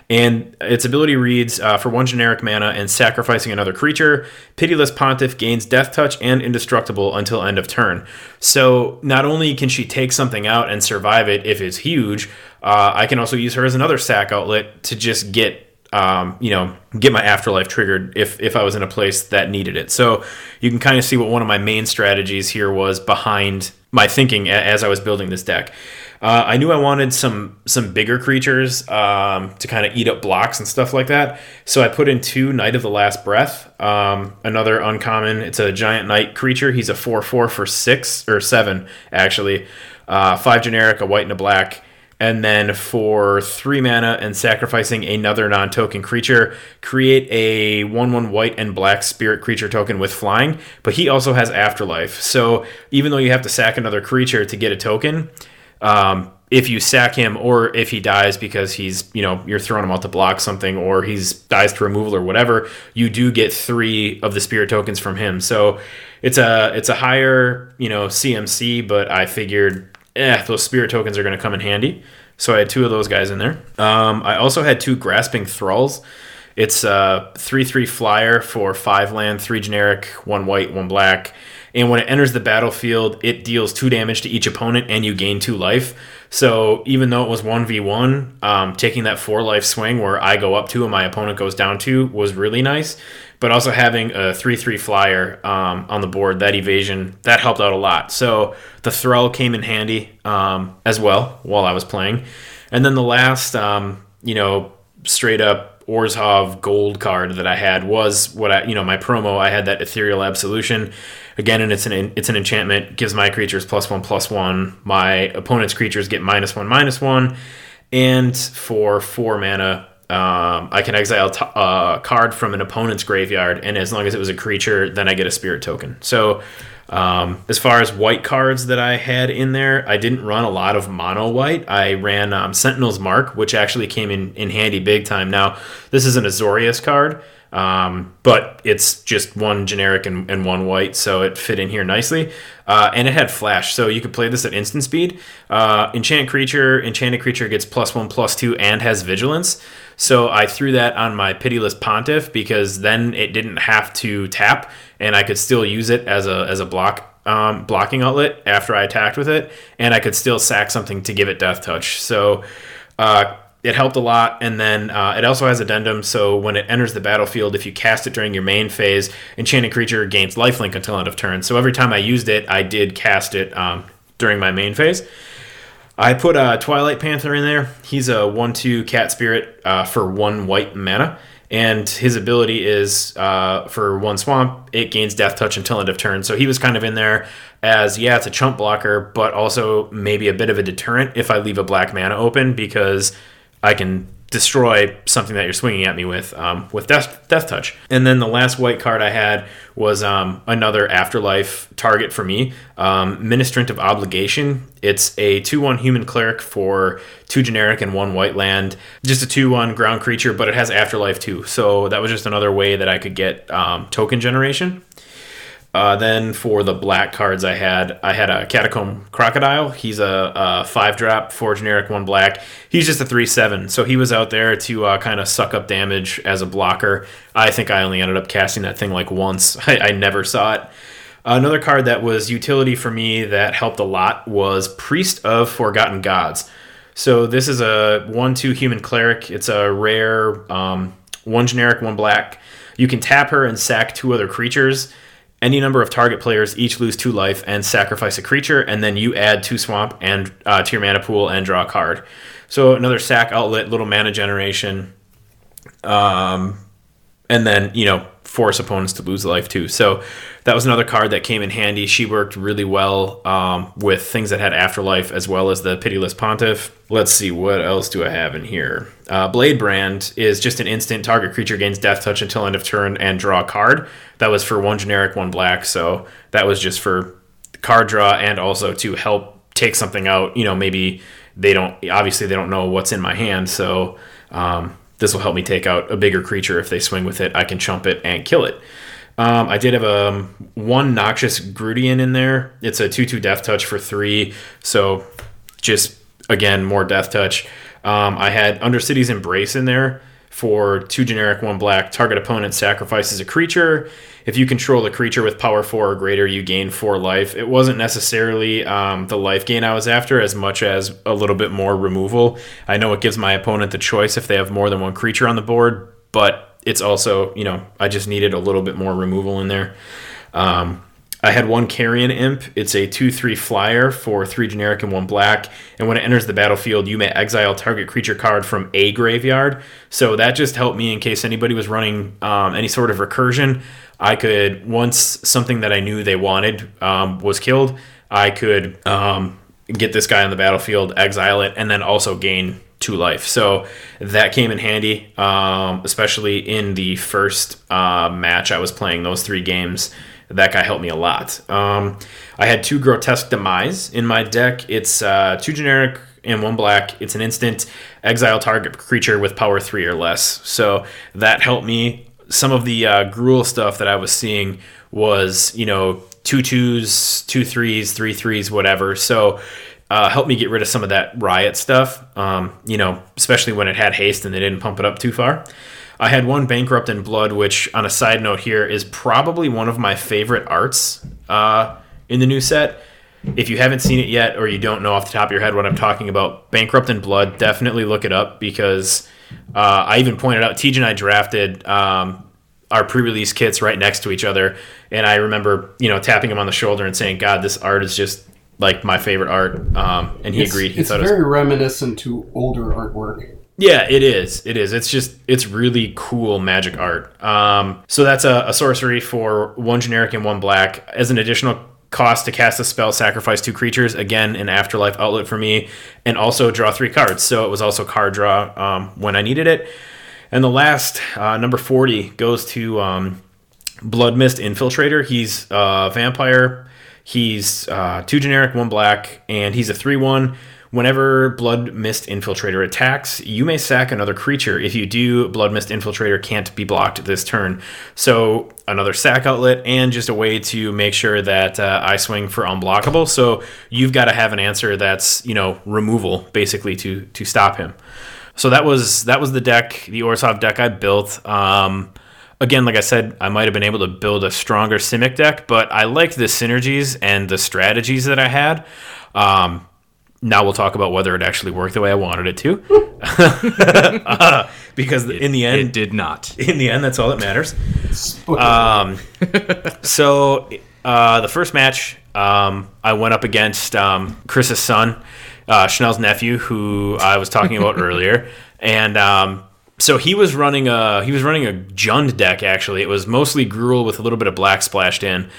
Speaker 1: And its ability reads uh, for one generic mana and sacrificing another creature, Pitiless Pontiff gains Death Touch and Indestructible until end of turn. So not only can she take something out and survive it if it's huge, uh, I can also use her as another sack outlet to just get um, you know, get my afterlife triggered if if I was in a place that needed it. So you can kind of see what one of my main strategies here was behind my thinking as I was building this deck. Uh, I knew I wanted some some bigger creatures um, to kind of eat up blocks and stuff like that. So I put in two Knight of the Last Breath, um, another uncommon. It's a giant knight creature. He's a four four for six or seven actually. uh, five generic, a white and a black. And then for three mana and sacrificing another non token creature, create a 1 1 white and black spirit creature token with flying. But he also has afterlife. So even though you have to sack another creature to get a token, um, if you sack him or if he dies because he's you know you're throwing him out to block something or he's dies to removal or whatever you do get three of the spirit tokens from him. So it's a it's a higher you know cmc but i figured eh those spirit tokens are going to come in handy. So i had two of those guys in there. Um, i also had two grasping thralls. It's a 3-3 flyer for 5 land 3 generic 1 white 1 black and when it enters the battlefield it deals 2 damage to each opponent and you gain 2 life so even though it was 1v1, um, taking that four life swing where I go up two and my opponent goes down two was really nice. But also having a 3 3 flyer um, on the board, that evasion, that helped out a lot. So the Thrall came in handy um, as well while I was playing. And then the last, um, you know, straight up Orzhov gold card that I had was what I, you know, my promo. I had that Ethereal Absolution Again, and it's an it's an enchantment. Gives my creatures plus one plus one. My opponent's creatures get minus one minus one. And for four mana, um, I can exile a uh, card from an opponent's graveyard, and as long as it was a creature, then I get a spirit token. So, um, as far as white cards that I had in there, I didn't run a lot of mono white. I ran um, Sentinel's Mark, which actually came in, in handy big time. Now, this is an Azorius card. Um, but it's just one generic and, and, one white, so it fit in here nicely. Uh, and it had flash, so you could play this at instant speed. Uh, enchant creature, enchanted creature gets plus one, plus two, and has vigilance. So I threw that on my pitiless pontiff because then it didn't have to tap, and I could still use it as a as a block um, blocking outlet after I attacked with it, and I could still sack something to give it death touch. So. Uh, it helped a lot. And then uh, it also has addendum, so when it enters the battlefield, if you cast it during your main phase, enchanted creature gains lifelink until end of turn. So every time I used it, I did cast it um, during my main phase. I put a Twilight Panther in there. He's a 1 2 cat spirit uh, for one white mana. And his ability is uh, for one swamp, it gains death touch until end of turn. So he was kind of in there as, yeah, it's a chump blocker, but also maybe a bit of a deterrent if I leave a black mana open because I can destroy something that you're swinging at me with um, with death, death touch. And then the last white card I had was um, another afterlife target for me, um, Ministrant of Obligation. It's a 2 1 human cleric for two generic and one white land. Just a 2 1 ground creature, but it has afterlife too. So that was just another way that I could get um, token generation. Uh, then for the black cards, I had I had a Catacomb Crocodile. He's a, a five drop, four generic, one black. He's just a three seven, so he was out there to uh, kind of suck up damage as a blocker. I think I only ended up casting that thing like once. I, I never saw it. Another card that was utility for me that helped a lot was Priest of Forgotten Gods. So this is a one-two human cleric. It's a rare, um, one generic, one black. You can tap her and sack two other creatures any number of target players each lose two life and sacrifice a creature, and then you add two swamp and uh, to your mana pool and draw a card. So another sack outlet, little mana generation, um, and then you know force opponents to lose life too. So that was another card that came in handy. She worked really well um, with things that had afterlife as well as the pitiless pontiff. Let's see what else do I have in here. Uh, Blade Brand is just an instant target creature gains death touch until end of turn and draw a card. That was for one generic, one black. So that was just for card draw and also to help take something out. You know, maybe they don't obviously they don't know what's in my hand, so um, this will help me take out a bigger creature if they swing with it. I can chump it and kill it. Um, I did have a um, one noxious Groodion in there. It's a two-two death touch for three, so just again more death touch. Um, I had Undercity's Embrace in there for two generic, one black. Target opponent sacrifices a creature. If you control the creature with power four or greater, you gain four life. It wasn't necessarily um, the life gain I was after as much as a little bit more removal. I know it gives my opponent the choice if they have more than one creature on the board, but it's also, you know, I just needed a little bit more removal in there. Um, I had one Carrion Imp. It's a 2 3 flyer for 3 generic and 1 black. And when it enters the battlefield, you may exile target creature card from a graveyard. So that just helped me in case anybody was running um, any sort of recursion. I could, once something that I knew they wanted um, was killed, I could um, get this guy on the battlefield, exile it, and then also gain two life. So that came in handy, um, especially in the first uh, match I was playing. Those three games, that guy helped me a lot. Um, I had two grotesque demise in my deck. It's uh, two generic and one black. It's an instant exile target creature with power three or less. So that helped me. Some of the uh, Gruul stuff that I was seeing was, you know, two twos, two threes, three threes, whatever. So uh, helped me get rid of some of that riot stuff. Um, you know, especially when it had haste and they didn't pump it up too far. I had one bankrupt in blood, which on a side note here is probably one of my favorite arts uh, in the new set. If you haven't seen it yet, or you don't know off the top of your head what I'm talking about, Bankrupt in Blood, definitely look it up because uh, I even pointed out TJ and I drafted um, our pre-release kits right next to each other, and I remember you know tapping him on the shoulder and saying, "God, this art is just like my favorite art," um, and he
Speaker 3: It's,
Speaker 1: agreed. He
Speaker 3: it's
Speaker 1: thought it was
Speaker 3: very reminiscent to older artwork.
Speaker 1: yeah, it is. It is. It's just it's really cool magic art. Um, so that's a, a sorcery for one generic and one black as an additional cost to cast a spell, sacrifice two creatures. Again, an afterlife outlet for me, and also draw three cards. So it was also card draw um, when I needed it. And the last uh, number forty goes to um, Blood Mist Infiltrator. He's a vampire. He's uh, two generic, one black, and he's a 3 1. Whenever Blood Mist Infiltrator attacks, you may sack another creature. If you do, Blood Mist Infiltrator can't be blocked this turn. So, another sack outlet, and just a way to make sure that uh, I swing for unblockable. So, you've got to have an answer that's, you know, removal, basically, to, to stop him. So that was that was the deck, the Orzhov deck I built. Um, again, like I said, I might have been able to build a stronger Simic deck, but I liked the synergies and the strategies that I had. Um, now we'll talk about whether it actually worked the way I wanted it to, Uh, because in the end, It
Speaker 2: did not.
Speaker 1: in the end, that's all that matters. Um, so uh, the first match, um, I went up against um, Chris's son, uh, Chanel's nephew, who I was talking about earlier, and um, so he was running a he was running a Jund deck. Actually, it was mostly Gruul with a little bit of black splashed in.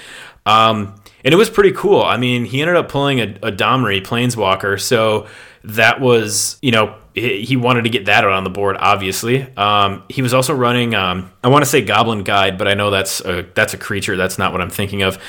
Speaker 1: Um, and it was pretty cool. I mean, he ended up pulling a, a Domri Planeswalker, so that was, you know, he, wanted to get that out on the board. Obviously, um, he was also running. Um, I want to say Goblin Guide, but I know that's a, that's a creature. That's not what I'm thinking of.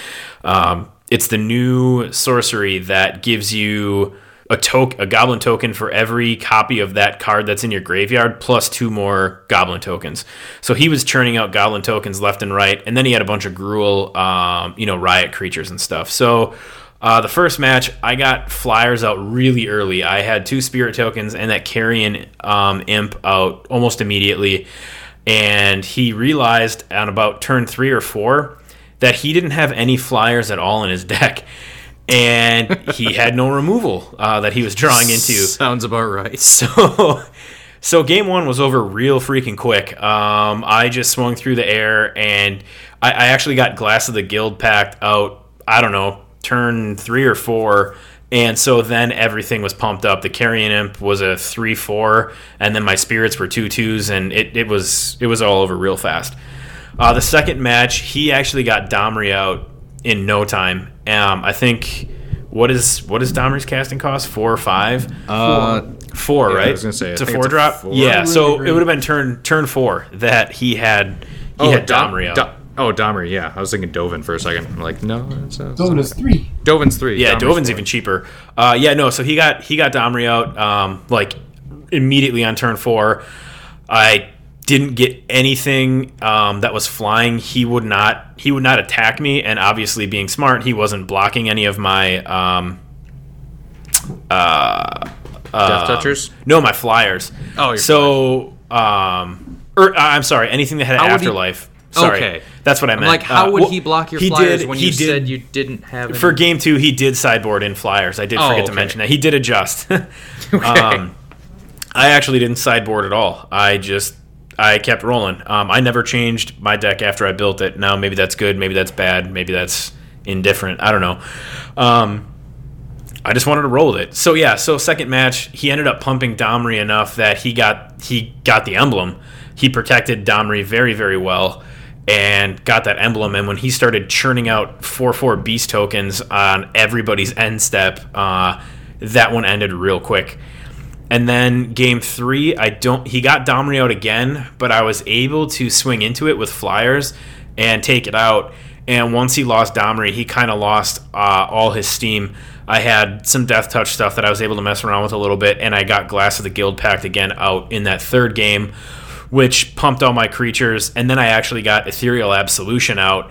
Speaker 1: Um, it's the new sorcery that gives you a token, a goblin token for every copy of that card that's in your graveyard, plus two more goblin tokens. So he was churning out goblin tokens left and right, and then he had a bunch of Gruul, um, you know, riot creatures and stuff. So uh, the first match, I got flyers out really early. I had two spirit tokens and that carrion um, imp out almost immediately, and he realized on about turn three or four that he didn't have any flyers at all in his deck and he had no removal uh, that he was drawing into.
Speaker 2: Sounds about right.
Speaker 1: So, so game one was over real freaking quick. Um, I just swung through the air, and I, I actually got Glass of the Guildpact out. I don't know, turn three or four. And so then everything was pumped up. The Carrion Imp was a three four, and then my spirits were two twos, and it, it was it was all over real fast. Uh, the second match, he actually got Domri out in no time. Um, I think what is what is Domri's casting cost? Four or five?
Speaker 2: Uh,
Speaker 1: Four,
Speaker 2: Yeah, I
Speaker 1: right?
Speaker 2: was gonna say,
Speaker 1: it's a four
Speaker 2: it's a
Speaker 1: drop.
Speaker 2: four.
Speaker 1: Yeah,
Speaker 3: I
Speaker 1: so
Speaker 3: really
Speaker 1: it would have been turn turn four that he had he had
Speaker 2: Dom-
Speaker 1: Domri out.
Speaker 2: Do- oh, Domri, yeah. I was thinking Dovin for a second. I'm like, no, that's, that's
Speaker 3: Dovin is three.
Speaker 2: Dovin's three.
Speaker 1: yeah,
Speaker 2: Domri's
Speaker 1: Dovin's
Speaker 2: four.
Speaker 1: even cheaper. Uh, yeah, no, so he got he got Domri out um, like immediately on turn four. I didn't get anything um, that was flying. He would not he would not attack me, and obviously being smart, he wasn't blocking any of my um, uh,
Speaker 2: Death Touchers?
Speaker 1: No, my flyers.
Speaker 2: Oh,
Speaker 1: so um, or uh, I'm sorry, anything that had
Speaker 2: How would he-
Speaker 1: afterlife. Sorry,
Speaker 2: Okay.
Speaker 1: that's what I
Speaker 2: I'm
Speaker 1: meant.
Speaker 2: like, how
Speaker 1: Uh,
Speaker 2: would
Speaker 1: well,
Speaker 2: he block your
Speaker 1: he
Speaker 2: flyers
Speaker 1: did-
Speaker 2: when
Speaker 1: he
Speaker 2: you
Speaker 1: did-
Speaker 2: said you didn't have any?
Speaker 1: for game two, he did sideboard in flyers. I did
Speaker 2: Oh,
Speaker 1: forget to mention that he did adjust.
Speaker 2: Okay.
Speaker 1: um, I actually didn't sideboard at all. I just I kept rolling. Um, I never changed my deck after I built it. Now maybe that's good, maybe that's bad, maybe that's indifferent. I don't know. Um, I just wanted to roll with it. So yeah, so second match, he ended up pumping Domri enough that he got he got the emblem. He protected Domri very very well and got that emblem. And when he started churning out four four beast tokens on everybody's end step, uh, that one ended real quick. And then game three, I don't. He got Domri out again, but I was able to swing into it with flyers and take it out. And once he lost Domri, he kind of lost uh, all his steam. I had some death touch stuff that I was able to mess around with a little bit, and I got Glass of the Guild Pact again out in that third game, which pumped all my creatures. And then I actually got Ethereal Absolution out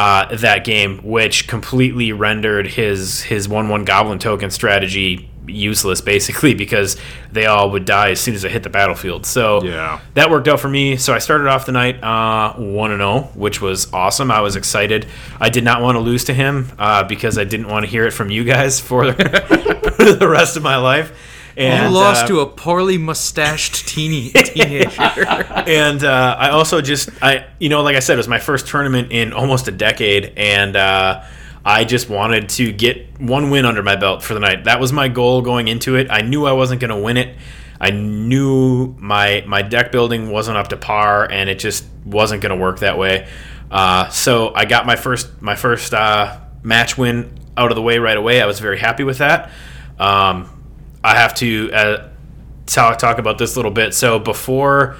Speaker 1: uh, that game, which completely rendered his his one one Goblin token strategy useless basically because they all would die as soon as I hit the battlefield. So
Speaker 2: Yeah.
Speaker 1: that worked out for me. So I started off the night uh, one and zero, which was awesome. I was excited. I did not want to lose to him uh, because I didn't want to hear it from you guys for the rest of my life. And,
Speaker 2: you lost
Speaker 1: uh,
Speaker 2: to a poorly mustached teeny teenager.
Speaker 1: and uh, I also just I you know like I said it was my first tournament in almost a decade and uh, I just wanted to get one win under my belt for the night. That was my goal going into it. I knew I wasn't going to win it. I knew my my deck building wasn't up to par and it just wasn't going to work that way. Uh, so I got my first my first uh, match win out of the way right away. I was very happy with that. Um, I have to uh, talk talk about this a little bit. So before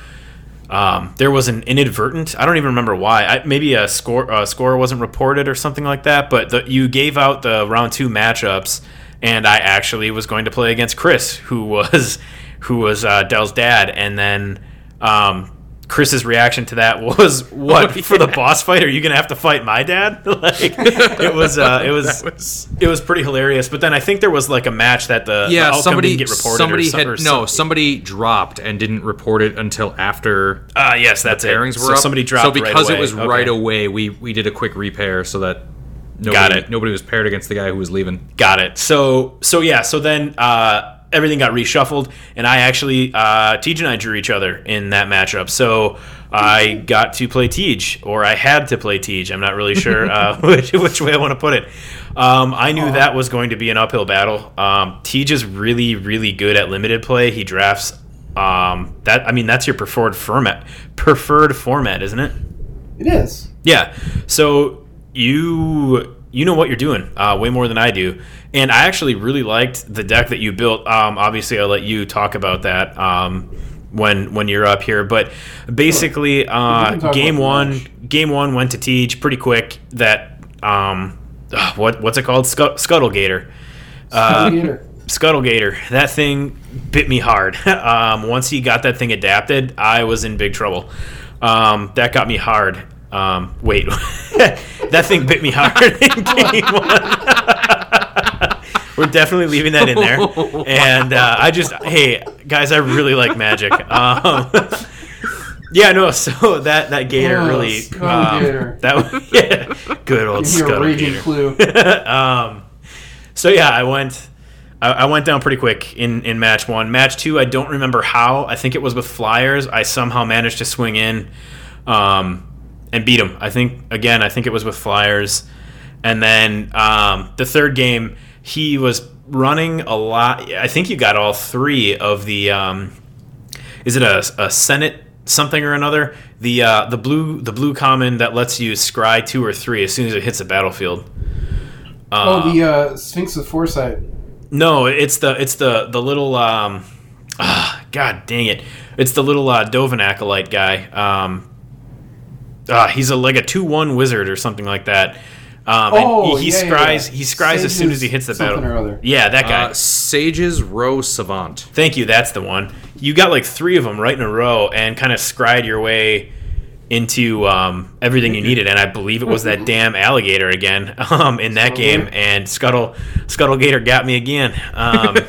Speaker 1: um, there was an inadvertent. I don't even remember why. I, maybe a score a score wasn't reported or something like that. But the, you gave out the round two matchups, and I actually was going to play against Chris, who was who was uh, Dell's dad, and then. Um, Chris's reaction to that was, "What
Speaker 2: Oh,
Speaker 1: for the boss fight? Are you gonna have to fight my dad?" like it was, uh, it was,
Speaker 2: was-
Speaker 1: it was pretty hilarious. But then I think there was like a match that the the
Speaker 2: yeah,
Speaker 1: outcome
Speaker 2: somebody
Speaker 1: didn't get reported.
Speaker 2: somebody
Speaker 1: some-
Speaker 2: had no,
Speaker 1: some-
Speaker 2: somebody dropped and didn't report it until after
Speaker 1: Ah, yes, that's it.
Speaker 2: pairings were
Speaker 1: so
Speaker 2: up.
Speaker 1: somebody dropped.
Speaker 2: So because
Speaker 1: right
Speaker 2: it was
Speaker 1: away.
Speaker 2: right away, we we did a quick repair so that nobody,
Speaker 1: Got it.
Speaker 2: nobody was paired against the guy who was leaving.
Speaker 1: Got it. So so yeah. So then uh, everything got reshuffled, and I actually uh, Tej and I drew each other in that matchup. So I got to play Tej, or I had to play Tej. I'm not really sure uh, which which way I want to put it. Um, I knew that was going to be an uphill battle. Um, Tej is really really good at limited play. He drafts. Um, that I mean that's your preferred format. Preferred format, isn't it?
Speaker 3: It is.
Speaker 1: Yeah. So you you know what you're doing uh, way more than I do, and I actually really liked the deck that you built. Um, obviously, I'll let you talk about that um, when when you're up here. But basically, uh, game one game one went to Tej pretty quick. That um, uh, what what's it called? Scut- Scuttlegator. Uh,
Speaker 3: Alligator.
Speaker 1: Scuttlegator, that thing bit me hard. um, once he got that thing adapted, I was in big trouble. Um, that got me hard. Um, wait, that thing bit me hard in game one. We're definitely leaving that in there. And uh, I just, hey guys, I really like Magic. Um, yeah, no. So that that gator
Speaker 3: Oh,
Speaker 1: really, um,
Speaker 3: Scuttlegator.
Speaker 1: that yeah, good old
Speaker 3: Give me a raging
Speaker 1: Scuttlegator
Speaker 3: clue.
Speaker 1: um, so yeah, I went. I, I went down pretty quick in, in match one. Match two, I don't remember how. I think it was with Flyers. I somehow managed to swing in um, and beat him. I think again, I think it was with Flyers. And then um, the third game, he was running a lot. I think you got all three of the. Um, is it a, a Senate something or another? The uh, the blue the blue common that lets you scry two or three as soon as it hits the battlefield. Uh,
Speaker 3: oh, the uh, Sphinx of Foresight.
Speaker 1: no, it's the it's the the little um, ah, God dang it! It's the little uh, Dovin acolyte guy. Um, ah, he's a like a two one wizard or something like that. Um,
Speaker 3: Oh,
Speaker 1: and he, he
Speaker 3: yeah, yeah,
Speaker 1: scries
Speaker 3: yeah.
Speaker 1: he scries as soon as he hits the
Speaker 3: Something
Speaker 1: battle.
Speaker 3: or other.
Speaker 1: Yeah, that guy.
Speaker 2: Uh, Sage's Row Savant.
Speaker 1: Thank you. That's the one. You got like three of them right in a row and kind of scried your way into um, everything you needed. And I believe it was that damn alligator again um, in that game. And Scuttle Scuttle Gator got me again. Um,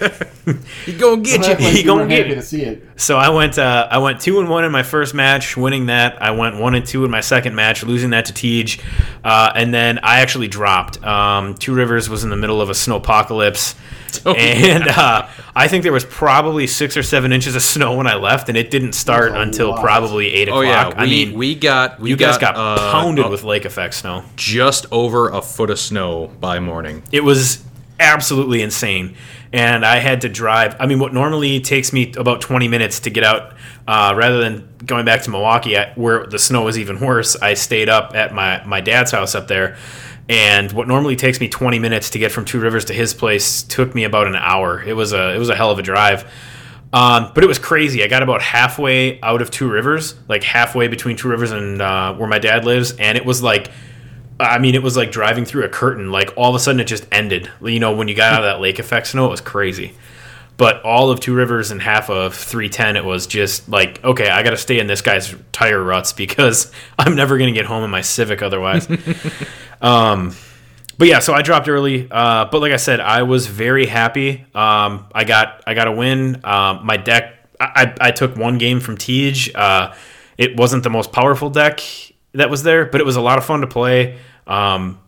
Speaker 2: He gonna get you.
Speaker 3: act
Speaker 1: he gonna get you.
Speaker 3: to see it.
Speaker 1: so I went uh, I went two and one in my first match, winning that. I went one and two in my second match, losing that to Tej. Uh, and then I actually dropped. Um, two Rivers was in the middle of a snowpocalypse.
Speaker 2: Oh,
Speaker 1: and uh, I think there was probably six or seven inches of snow when I left, and it didn't start until
Speaker 3: lot.
Speaker 1: probably eight
Speaker 2: Oh
Speaker 1: o'clock.
Speaker 2: yeah, we,
Speaker 1: I mean,
Speaker 2: we got we
Speaker 1: you guys got,
Speaker 2: uh,
Speaker 1: pounded
Speaker 2: uh,
Speaker 1: with lake effect snow.
Speaker 2: just over a foot of snow by morning.
Speaker 1: It was absolutely insane. And I had to drive. I mean, what normally takes me about 20 minutes to get out, uh, rather than going back to Milwaukee, I, where the snow was even worse, I stayed up at my, my dad's house up there. And what normally takes me 20 minutes to get from Two Rivers to his place took me about an hour. It was a it was a hell of a drive. Um, but it was crazy. I got about halfway out of Two Rivers, like halfway between Two Rivers and uh, where my dad lives, and it was like, I mean, it was like driving through a curtain. Like all of a sudden, it just ended. You know, when you got out of that lake effect snow, it was crazy. But all of Two Rivers and half of 310, it was just like, okay, I got to stay in this guy's tire ruts because I'm never going to get home in my Civic otherwise. um, but yeah, so I dropped early. Uh, but like I said, I was very happy. Um, I got I got a win. Um, my deck, I, I took one game from Tej. Uh, it wasn't the most powerful deck that was there, but it was a lot of fun to play. Um,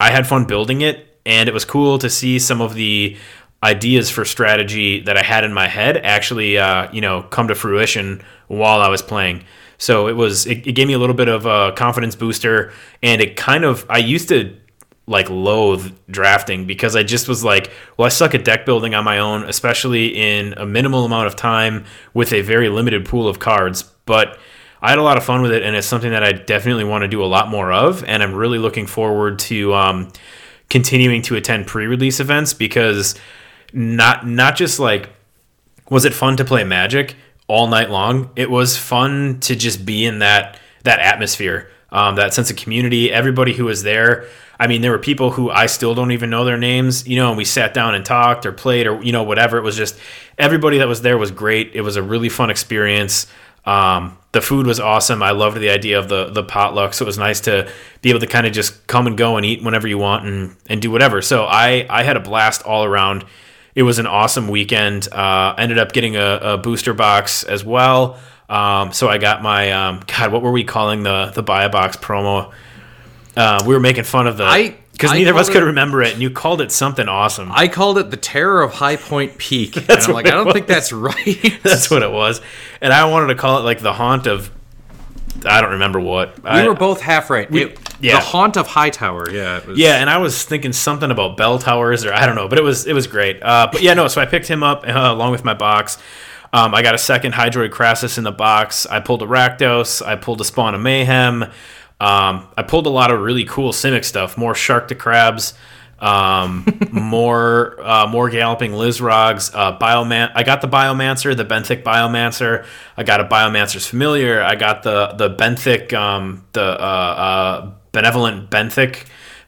Speaker 1: I had fun building it, and it was cool to see some of the ideas for strategy that I had in my head actually, uh, you know, come to fruition while I was playing. So it was it, it gave me a little bit of a confidence booster, and it kind of I used to like loathe drafting because I just was like, well, I suck at deck building on my own, especially in a minimal amount of time with a very limited pool of cards. But I had a lot of fun with it, and it's something that I definitely want to do a lot more of. And I'm really looking forward to um, continuing to attend pre-release events because not not just like was it fun to play Magic all night long. It was fun to just be in that that atmosphere, um, that sense of community. Everybody who was there I mean, there were people who I still don't even know their names, you know, and we sat down and talked or played or, you know, whatever. It was just everybody that was there was great. It was a really fun experience. Um, the food was awesome. I loved the idea of the the potluck. So it was nice to be able to kind of just come and go and eat whenever you want and, and do whatever. So I, I had a blast all around. It was an awesome weekend. Uh, ended up getting a, a booster box as well. Um, so I got my um, God, what were we calling the the buy a box promo? Uh, we were making fun of the
Speaker 2: I-
Speaker 1: because neither of us could
Speaker 2: it-
Speaker 1: remember it, and you called it something awesome.
Speaker 2: I called it the terror of High Point Peak. and I'm like, I don't think that's right.
Speaker 1: That's what it was, and I wanted to call it like the haunt of. I don't remember what.
Speaker 2: we
Speaker 1: I,
Speaker 2: were both half right. It-
Speaker 1: yeah.
Speaker 2: The haunt of Hightower. Yeah. Was,
Speaker 1: Yeah, and I was thinking something about bell towers, or I don't know, but it was it was great. Uh, but yeah, no. So I picked him up uh, along with my box. Um, I got a second Hydroid Krasis in the box. I pulled a Rakdos. I pulled a Spawn of Mayhem. Um, I pulled a lot of really cool Simic stuff. More Sharktocrabs. Um, more uh, more Galloping Lizrixes. Uh, Bioman. I got the Biomancer, the Benthic Biomancer. I got a Biomancer's Familiar. I got the the Benthic, um, the uh, uh, Benevolent Benthic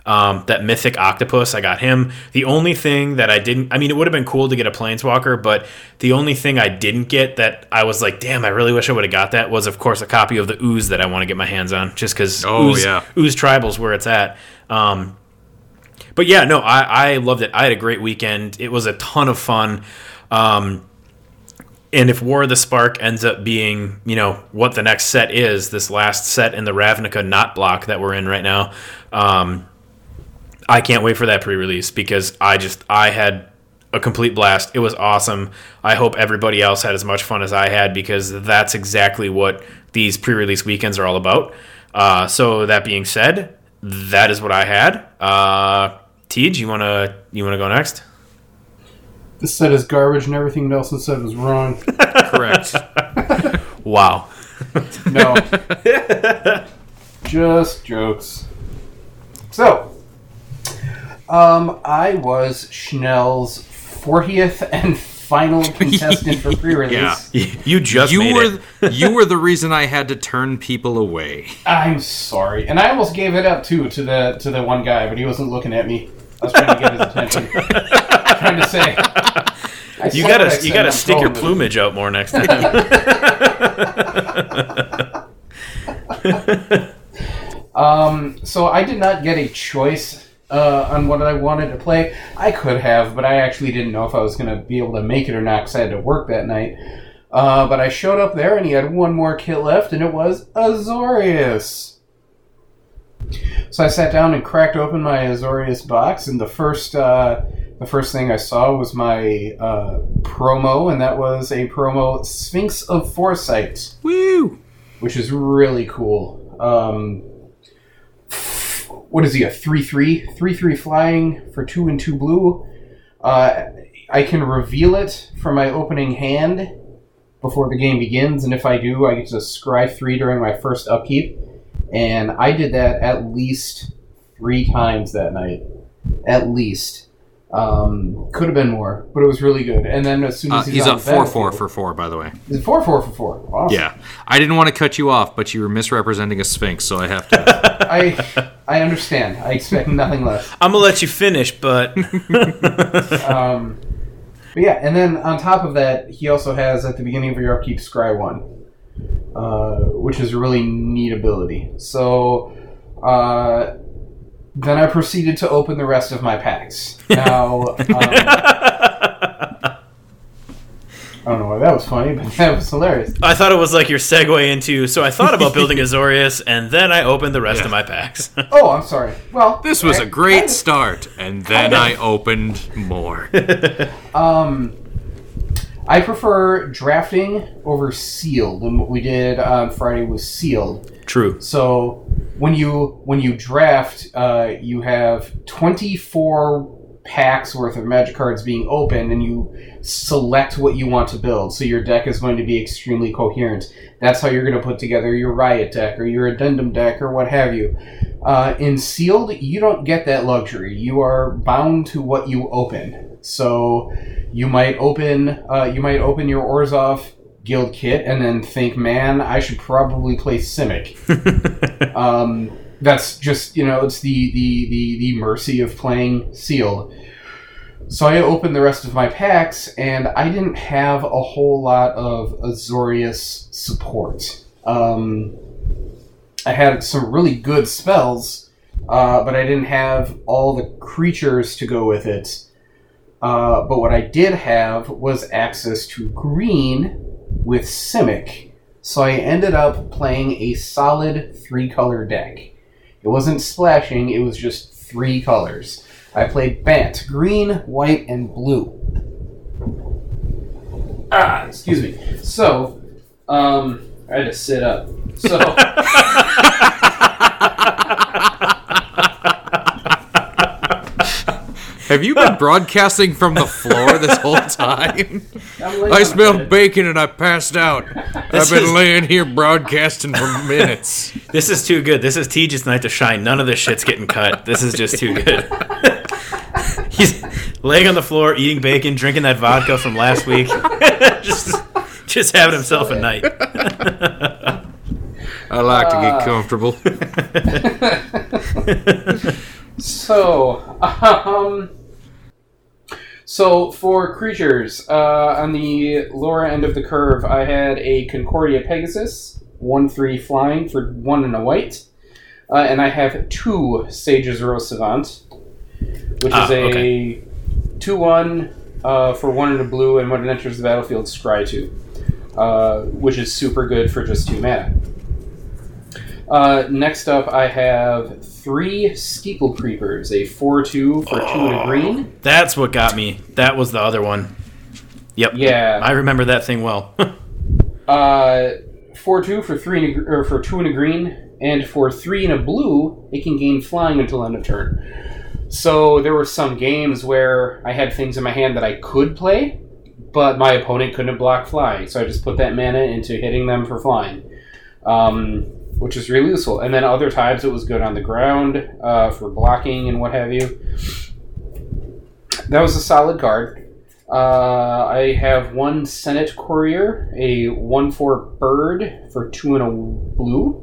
Speaker 1: um, that mythic octopus i got him the only thing that i didn't i mean it would have been cool to get a planeswalker but the only thing i didn't get that i was like damn i really wish i would have got that was of course a copy of the ooze that i want to get my hands on just because
Speaker 2: Oh,
Speaker 1: ooze,
Speaker 2: yeah.
Speaker 1: ooze tribals where it's at um, but yeah no I, I loved it i had a great weekend it was a ton of fun um, and if War of the Spark ends up being, you know, what the next set is, this last set in the Ravnica not block that we're in right now, um, I can't wait for that pre-release because I just I had a complete blast. It was awesome. I hope everybody else had as much fun as I had because that's exactly what these pre-release weekends are all about. Uh, so that being said, that is what I had. Uh, Tej, you wanna you wanna go next?
Speaker 3: This set is garbage, and everything Nelson said was wrong.
Speaker 2: Correct.
Speaker 1: Wow.
Speaker 3: No. Just jokes. So, um, I was Schnell's 40th and final contestant for pre-release.
Speaker 2: Yeah.
Speaker 1: You just
Speaker 2: you
Speaker 1: made
Speaker 2: were
Speaker 1: it.
Speaker 2: you were the reason I had to turn people away.
Speaker 3: I'm sorry, and I almost gave it up too to the to the one guy, but he wasn't looking at me. I was trying to get his attention. trying to say. I
Speaker 1: You
Speaker 3: said
Speaker 1: gotta
Speaker 3: said,
Speaker 1: you gotta stick your
Speaker 3: going with it.
Speaker 1: plumage out more next time.
Speaker 3: Um, so I did not get a choice uh, on what I wanted to play. I could have, but I actually didn't know if I was going to be able to make it or not because I had to work that night. Uh, but I showed up there and he had one more kit left, and it was Azorius. So I sat down and cracked open my Azorius box, and the first uh, the first thing I saw was my uh, promo, and that was a promo Sphinx of Foresight
Speaker 2: Woo!
Speaker 3: which is really cool. Um, what is he? A three three three three flying for two and two blue. Uh, I can reveal it from my opening hand before the game begins, and if I do, I get to scry three during my first upkeep. And I did that at least three times that night, at least. Um, could have been more, but it was really good. And then as soon
Speaker 2: Uh,
Speaker 3: as he's,
Speaker 2: he's up
Speaker 3: the
Speaker 2: four four for four, by the way.
Speaker 3: Is it four four for four. Awesome.
Speaker 2: Yeah, I didn't want to cut you off, but you were misrepresenting a sphinx, so I have to.
Speaker 3: I I understand. I expect nothing less.
Speaker 1: I'm gonna let you finish, but
Speaker 3: Um, but yeah, and then on top of that, he also has at the beginning of your upkeep Scry one, uh, which is a really neat ability. So uh, then I proceeded to open the rest of my packs. Now um, I don't know why that was funny, but that was hilarious.
Speaker 1: I thought it was like your segue into. So I thought about building Azorius, and then I opened the rest
Speaker 2: Yeah.
Speaker 1: of my packs.
Speaker 3: Oh, I'm sorry. Well,
Speaker 2: This was
Speaker 3: I-
Speaker 2: a great
Speaker 3: I-
Speaker 2: start, and then I opened more.
Speaker 3: Um, I prefer drafting over sealed, and what we did on Friday was sealed.
Speaker 1: True.
Speaker 3: So when you when you draft, uh, you have twenty four packs worth of magic cards being opened, and you select what you want to build. So your deck is going to be extremely coherent. That's how you're going to put together your riot deck or your addendum deck or what have you. Uh, in sealed, you don't get that luxury. You are bound to what you open. So you might open uh, you might open your Orzhov guild kit and then think, man, I should probably play Simic. um, that's just you know it's the, the the the mercy of playing sealed. So I opened the rest of my packs, and I didn't have a whole lot of Azorius support. Um, I had some really good spells, uh, but I didn't have all the creatures to go with it. Uh, but what I did have was access to green with Simic, so I ended up playing a solid three color deck. It wasn't splashing, it was just three colors. I played Bant, green, white, and blue. Ah, excuse me. So, um, I had to sit up. So,
Speaker 2: Have you been broadcasting from the floor this whole time?
Speaker 3: I'm laying
Speaker 2: I
Speaker 3: on the
Speaker 2: smelled bacon and I passed out. I've been
Speaker 1: is-
Speaker 2: laying here broadcasting for minutes.
Speaker 1: This is too good. This is Tejas' night to shine. None of this shit's getting cut. This is just too good. He's laying on the floor, eating bacon, drinking that vodka from last week. just, just having himself a night.
Speaker 2: I like to get comfortable.
Speaker 3: So, um, so for creatures uh, on the lower end of the curve, I had a Concordia Pegasus, one three flying for one and a white, uh, and I have two Sages Row Savant, which
Speaker 1: Ah,
Speaker 3: is a
Speaker 1: okay.
Speaker 3: two one uh, for one and a blue, and when it enters the battlefield, scry two, uh, which is super good for just two mana. Uh, next up, I have three Steeple Creepers, a 4 2 for 2 and a green.
Speaker 1: That's what got me. That was the other one. Yep.
Speaker 3: Yeah.
Speaker 1: I remember that thing well.
Speaker 3: Uh, 4 2 for, three and a, or for 2 and a green, and for 3 and a blue, it can gain flying until end of turn. So there were some games where I had things in my hand that I could play, but my opponent couldn't block flying, so I just put that mana into hitting them for flying. Um, which is really useful. And then other times it was good on the ground uh, for blocking and what have you. That was a solid card. Uh, I have one Senate Courier, a 1 4 bird for 2 and a blue.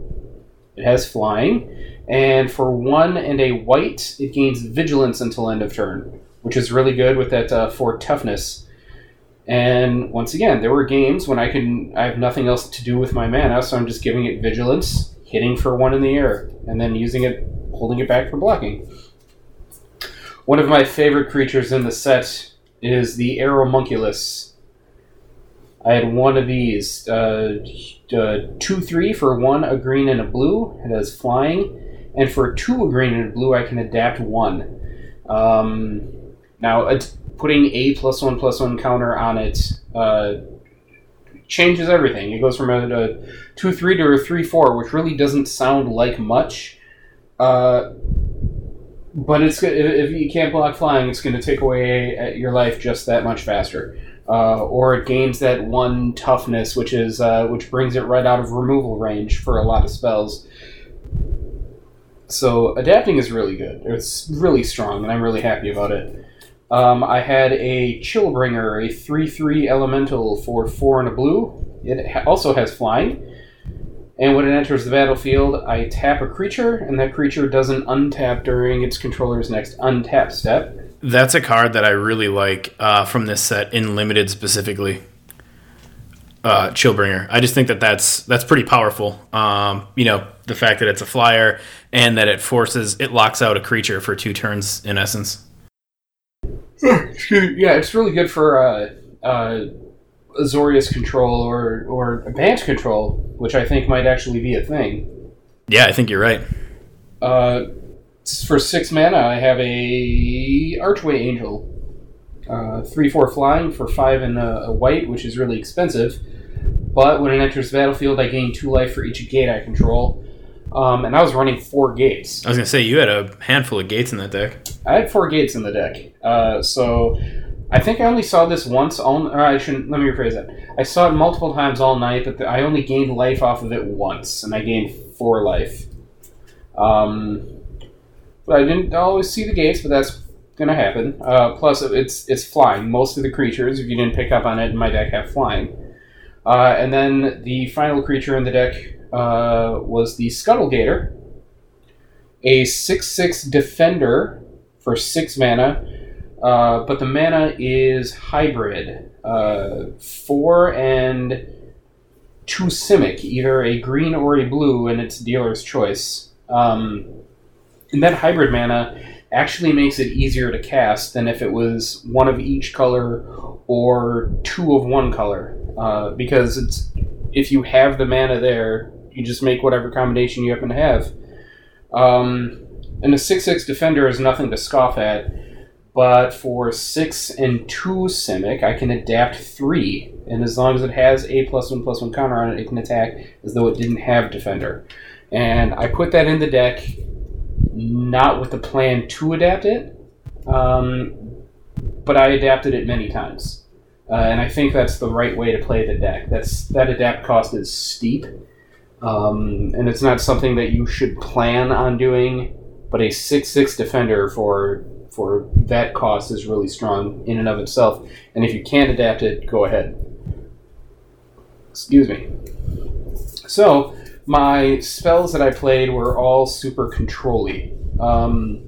Speaker 3: It has flying. And for 1 and a white, it gains vigilance until end of turn, which is really good with that uh, 4 toughness. And once again, there were games when I can I have nothing else to do with my mana, so I'm just giving it vigilance, hitting for one in the air, and then using it, holding it back for blocking. One of my favorite creatures in the set is the Aeromunculus. I had one of these, uh, uh, two three for one, a green and a blue. It has flying, and for two, a green and a blue, I can adapt one. Um, now, it's putting a plus one plus one counter on it uh, changes everything. It goes from a, a two three to a three four, which really doesn't sound like much. Uh, but it's if you can't block flying, it's going to take away uh, your life just that much faster. Uh, or it gains that one toughness, which is uh, which brings it right out of removal range for a lot of spells. so adapting is really good. It's really strong, and I'm really happy about it. Um, I had a Chillbringer, a 3 3 elemental for 4 and a blue. It ha- also has flying. And when it enters the battlefield, I tap a creature, and that creature doesn't untap during its controller's next untap step.
Speaker 1: That's a card that I really like uh, from this set in limited specifically. Uh, Chillbringer. I just think that that's that's pretty powerful. Um, you know, the fact that it's a flyer and that it forces it locks out a creature for two turns in essence.
Speaker 3: Yeah, it's really good for uh, uh, Azorius control or or advanced control, which I think might actually be a thing.
Speaker 1: Yeah, I think you're right.
Speaker 3: Uh, for six mana, I have a Archway Angel, uh, three four flying for five and a, a white, which is really expensive. But when it enters the battlefield, I gain two life for each gate I control. Um, and I was running four gates.
Speaker 1: I was gonna say you had a handful of gates in that deck.
Speaker 3: I had four gates in the deck. Uh, so I think I only saw this once. All, or I shouldn't. Let me rephrase that. I saw it multiple times all night, but the, I only gained life off of it once, and I gained four life. Um, but I didn't always see the gates, but that's gonna happen. Uh, plus, it's it's flying. Most of the creatures, if you didn't pick up on it in my deck, have flying. Uh, and then the final creature in the deck uh, was the Scuttlegator, a six-six defender for six mana. Uh, but the mana is hybrid. Uh, four and two Simic, either a green or a blue, and it's dealer's choice. Um, and that hybrid mana actually makes it easier to cast than if it was one of each color or two of one color. Uh, because it's if you have the mana there, you just make whatever combination you happen to have. Um, and a 6 6 defender is nothing to scoff at, but for 6 and 2 Simic, I can adapt 3. And as long as it has a plus 1 plus 1 counter on it, it can attack as though it didn't have defender. And I put that in the deck not with the plan to adapt it, um, but I adapted it many times. Uh, and I think that's the right way to play the deck. That's that adapt cost is steep, um, and it's not something that you should plan on doing. But a six six defender for for that cost is really strong in and of itself. And if you can't adapt it, go ahead. Excuse me. So my spells that I played were all super controlly. Um,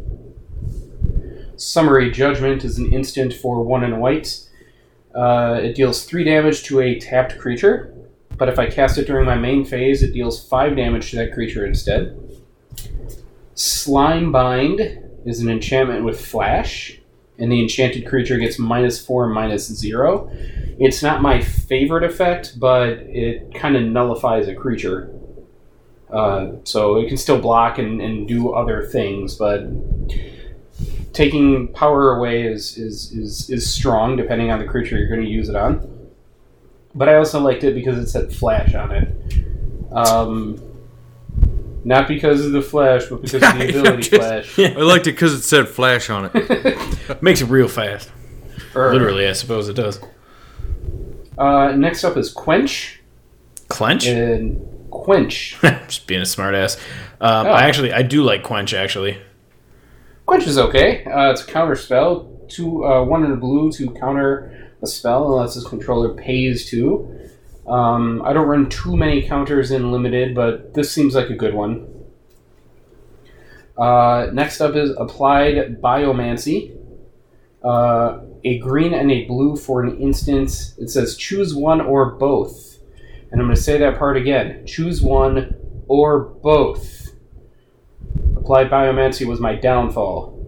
Speaker 3: Summary Judgment is an instant for one and white. Uh, it deals three damage to a tapped creature, but if I cast it during my main phase, it deals five damage to that creature instead. Slime Bind is an enchantment with flash, and the enchanted creature gets minus four, minus zero. It's not my favorite effect, but it kind of nullifies a creature. Uh, so it can still block and, and do other things, but taking power away is, is, is, is strong depending on the creature you're going to use it on. But I also liked it because it said flash on it. Um, not because of the flash, but because of the ability flash.
Speaker 2: I liked it because it said flash on it.
Speaker 1: Makes it real fast.
Speaker 3: Or-
Speaker 1: Literally, I suppose it does.
Speaker 3: Uh, next up is Quench.
Speaker 1: Clench?
Speaker 3: And Quench.
Speaker 1: Just being a smartass. Um,
Speaker 3: Oh.
Speaker 1: I actually, I do like Quench, actually.
Speaker 3: Quench is okay. Uh, it's a counter spell. Two, uh, one in a blue to counter a spell unless his controller pays to. Um, I don't run too many counters in limited, but this seems like a good one. Uh, next up is applied biomancy. Uh, a green and a blue for an instance. It says choose one or both. And I'm going to say that part again. Choose one or both. Applied Biomancy was my downfall.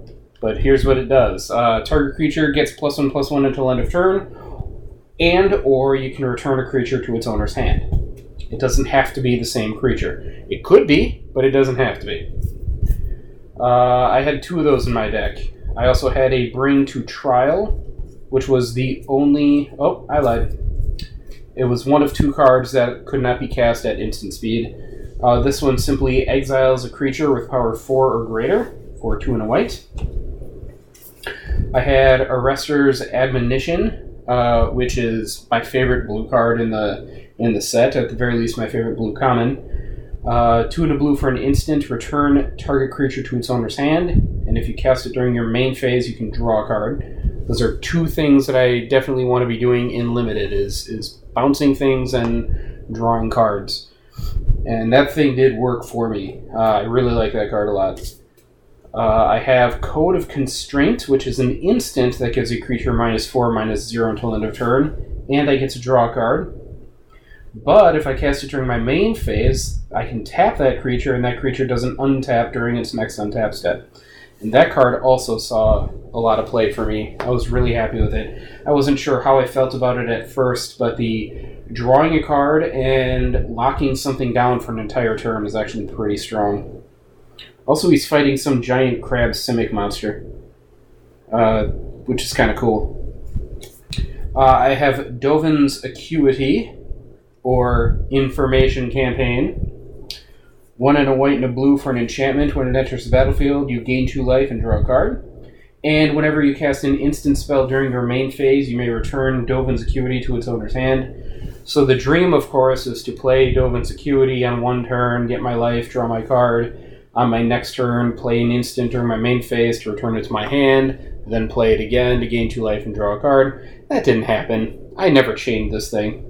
Speaker 3: But here's what it does. Uh, target creature gets plus one plus one until end of turn, and or you can return a creature to its owner's hand. It doesn't have to be the same creature. It could be, but it doesn't have to be. Uh, I had two of those in my deck. I also had a Bring to Trial, which was the only. Oh, I lied. It was one of two cards that could not be cast at instant speed. Uh, this one simply exiles a creature with power 4 or greater for 2 and a white. I had Arrester's Admonition, uh, which is my favorite blue card in the in the set, at the very least my favorite blue common. Uh, two and a blue for an instant. Return target creature to its owner's hand, and if you cast it during your main phase, you can draw a card. Those are two things that I definitely want to be doing in limited: is is bouncing things and drawing cards. And that thing did work for me. Uh, I really like that card a lot. Uh, I have Code of Constraint, which is an instant that gives a creature minus four, minus zero until end of turn, and I get to draw a card. But if I cast it during my main phase, I can tap that creature, and that creature doesn't untap during its next untap step. And that card also saw a lot of play for me. I was really happy with it. I wasn't sure how I felt about it at first, but the drawing a card and locking something down for an entire turn is actually pretty strong. Also, he's fighting some giant crab simic monster, uh, which is kind of cool. Uh, I have Dovin's Acuity, or Information Campaign. One and a white and a blue for an enchantment. When it enters the battlefield, you gain two life and draw a card. And whenever you cast an instant spell during your main phase, you may return Dovin's Acuity to its owner's hand. So the dream, of course, is to play Dovin's Acuity on one turn, get my life, draw my card. On my next turn, play an instant during my main phase to return it to my hand, then play it again to gain two life and draw a card. That didn't happen. I never chained this thing.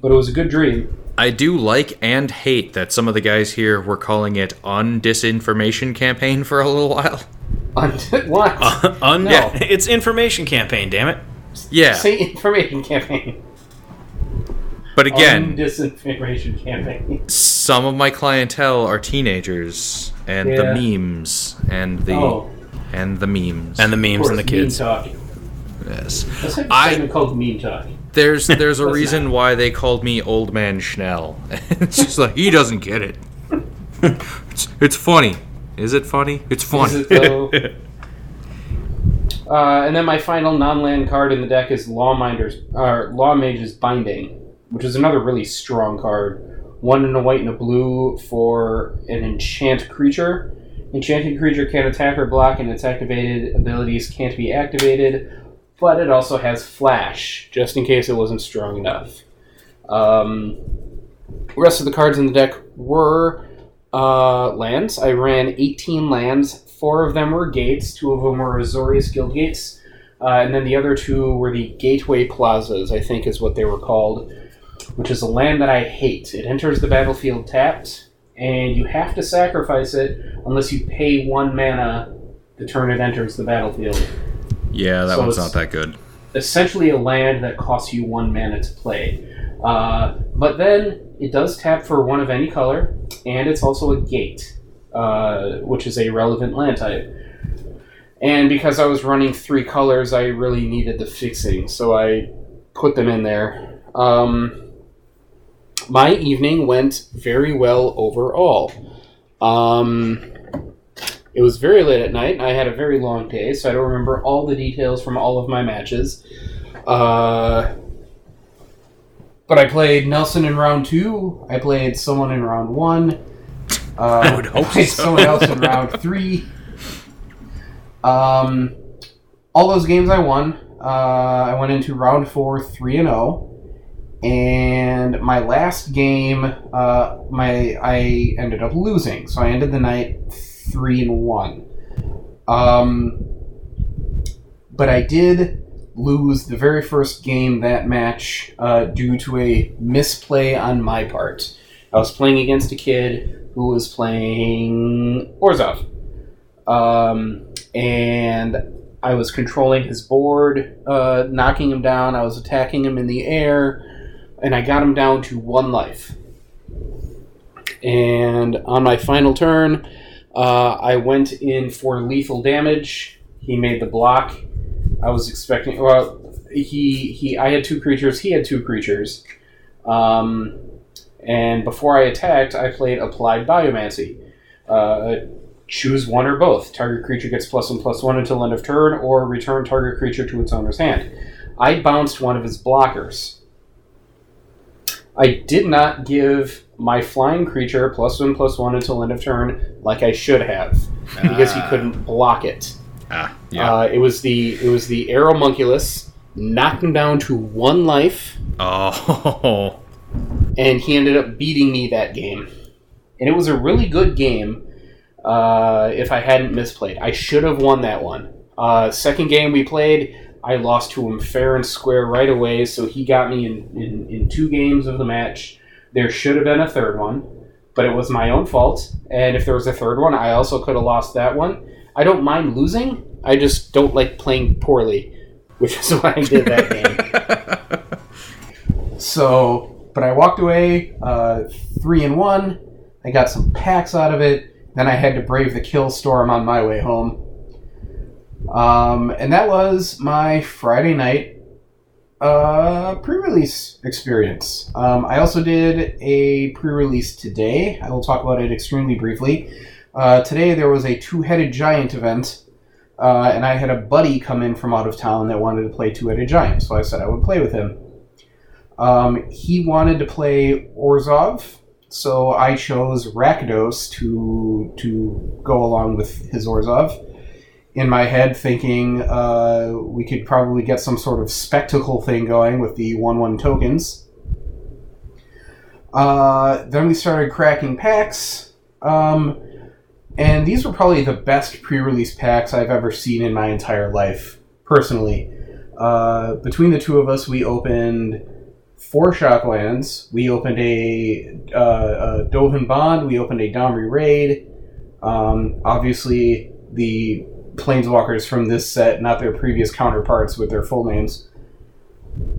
Speaker 3: But it was a good dream.
Speaker 2: I do like and hate that some of the guys here were calling it undisinformation campaign for a little while.
Speaker 3: what?
Speaker 1: Uh, un-
Speaker 3: No.
Speaker 1: yeah, it's information campaign. Damn it.
Speaker 2: Yeah,
Speaker 3: Say information campaign.
Speaker 2: But again,
Speaker 3: disinformation campaign.
Speaker 2: some of my clientele are teenagers and
Speaker 3: Yeah.
Speaker 2: the memes and the
Speaker 3: Oh,
Speaker 2: and the memes
Speaker 1: And the memes
Speaker 3: course,
Speaker 1: and the kids.
Speaker 3: Meme talk.
Speaker 2: yes.
Speaker 3: Let's have a
Speaker 2: I-
Speaker 3: segment called meme talk.
Speaker 2: There's there's a
Speaker 3: What's
Speaker 2: reason why they called me Old Man Schnell. it's just like he doesn't get it. it's, it's funny. Is it funny? It's
Speaker 3: Is
Speaker 2: funny.
Speaker 3: it though? Uh, and then my final non-land card in the deck is Lawminder's or Law Mage's Binding, which is another really strong card. One in a white and a blue for an enchant creature. Enchanted creature can attack or block, and its activated abilities can't be activated. But it also has flash, just in case it wasn't strong enough. Um, the rest of the cards in the deck were uh, lands. I ran 18 lands. Four of them were gates. Two of them were Azorius Guild gates. Uh, and then the other two were the Gateway Plazas, I think is what they were called, which is a land that I hate. It enters the battlefield tapped, and you have to sacrifice it unless you pay one mana the turn it enters the battlefield.
Speaker 2: Yeah, that
Speaker 3: So
Speaker 2: one's not that good.
Speaker 3: Essentially, a land that costs you one mana to play. Uh, but then it does tap for one of any color, and it's also a gate, uh, which is a relevant land type. And because I was running three colors, I really needed the fixing, so I put them in there. Um, my evening went very well overall. Um, it was very late at night, and I had a very long day, so I don't remember all the details from all of my matches. Uh, but I played Nelson in round two. I played someone in round one. Uh, I
Speaker 2: would hope
Speaker 3: played
Speaker 2: so.
Speaker 3: someone else in round three. Um, all those games I won. Uh, I went into round four, three and zero. And my last game, uh, my I ended up losing, so I ended the night three and one. Um, but I did lose the very first game that match uh, due to a misplay on my part. I was playing against a kid who was playing Orzhov. Um, and I was controlling his board, uh, knocking him down. I was attacking him in the air, and I got him down to one life. And on my final turn, uh, I went in for lethal damage. He made the block. I was expecting. Well, he he. I had two creatures. He had two creatures. Um, and before I attacked, I played applied biomancy. Uh, choose one or both. Target creature gets plus one plus one until end of turn, or return target creature to its owner's hand. I bounced one of his blockers. I did not give my flying creature plus one plus one until end of turn like I should have because he
Speaker 2: Ah.
Speaker 3: couldn't block it.
Speaker 2: Ah, yeah.
Speaker 3: Uh, it was the it was the Aeromunculus knocked him down to one life,
Speaker 2: oh,
Speaker 3: and he ended up beating me that game. and it was a really good game. Uh, if I hadn't misplayed, I should have won that one. Uh, second game we played, I lost to him fair and square right away, so he got me in, in, in two games of the match. There should have been a third one, but it was my own fault. And if there was a third one, I also could have lost that one. I don't mind losing. I just don't like playing poorly, which is why I did that game. so, but I walked away uh, three and one. I got some packs out of it. Then I had to brave the kill storm on my way home. Um, and that was my Friday night uh, pre-release experience. Um, I also did a pre-release today. I will talk about it extremely briefly. Uh, today there was a two-headed giant event, uh, and I had a buddy come in from out of town that wanted to play two-headed giant, so I said I would play with him. Um, he wanted to play Orzhov, so I chose Rakdos to to go along with his Orzhov in my head thinking uh, we could probably get some sort of spectacle thing going with the 1 1 tokens. Uh, then we started cracking packs. Um, and these were probably the best pre release packs I've ever seen in my entire life, personally. Uh, between the two of us, we opened four Shocklands. We opened a, uh, a Dovin Baan. We opened a Domri Rade. Um, obviously, the planeswalkers from this set, not their previous counterparts with their full names.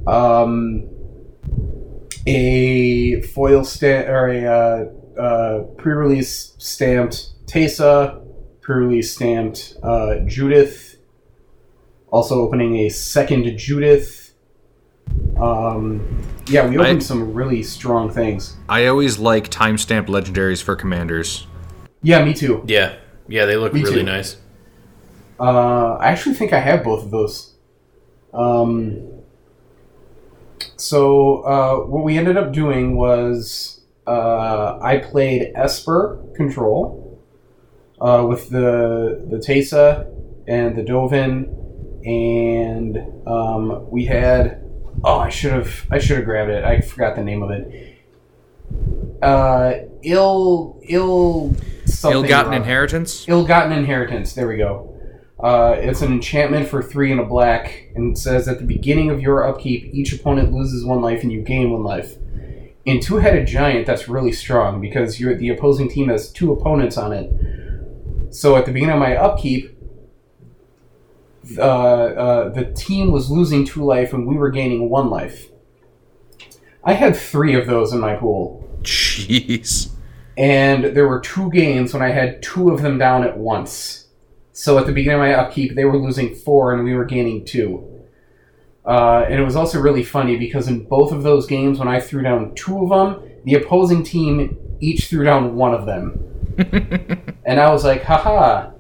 Speaker 3: Um, a foil stamp or a uh, uh, pre-release stamped Teysa, pre-release stamped uh, Judith. Also opening a second Judith. Um, yeah, we opened
Speaker 2: I-
Speaker 3: some really strong things.
Speaker 2: I always like timestamp legendaries for commanders.
Speaker 3: Yeah, me too.
Speaker 1: Yeah, yeah, they look
Speaker 3: Me
Speaker 1: really
Speaker 3: too.
Speaker 1: nice.
Speaker 3: Uh, I actually think I have both of those. Um, so uh, what we ended up doing was uh, I played Esper Control uh, with the the Teysa and the Dovin, and um, we had oh I should have I should have grabbed it I forgot the name of it. Uh, ill ill something
Speaker 2: Ill-gotten
Speaker 3: wrong.
Speaker 2: inheritance.
Speaker 3: Ill-gotten inheritance. There we go. Uh, it's an enchantment for three and a black, and it says at the beginning of your upkeep, each opponent loses one life and you gain one life. In two-headed giant, that's really strong because you're the opposing team has two opponents on it. So at the beginning of my upkeep, uh, uh, the team was losing two life and we were gaining one life. I had three of those in my pool.
Speaker 2: Jeez.
Speaker 3: and there were two games when I had two of them down at once. So at the beginning of my upkeep, they were losing four and we were gaining two. Uh, and it was also really funny because in both of those games, when I threw down two of them, the opposing team each threw down one of them. and I was like, haha,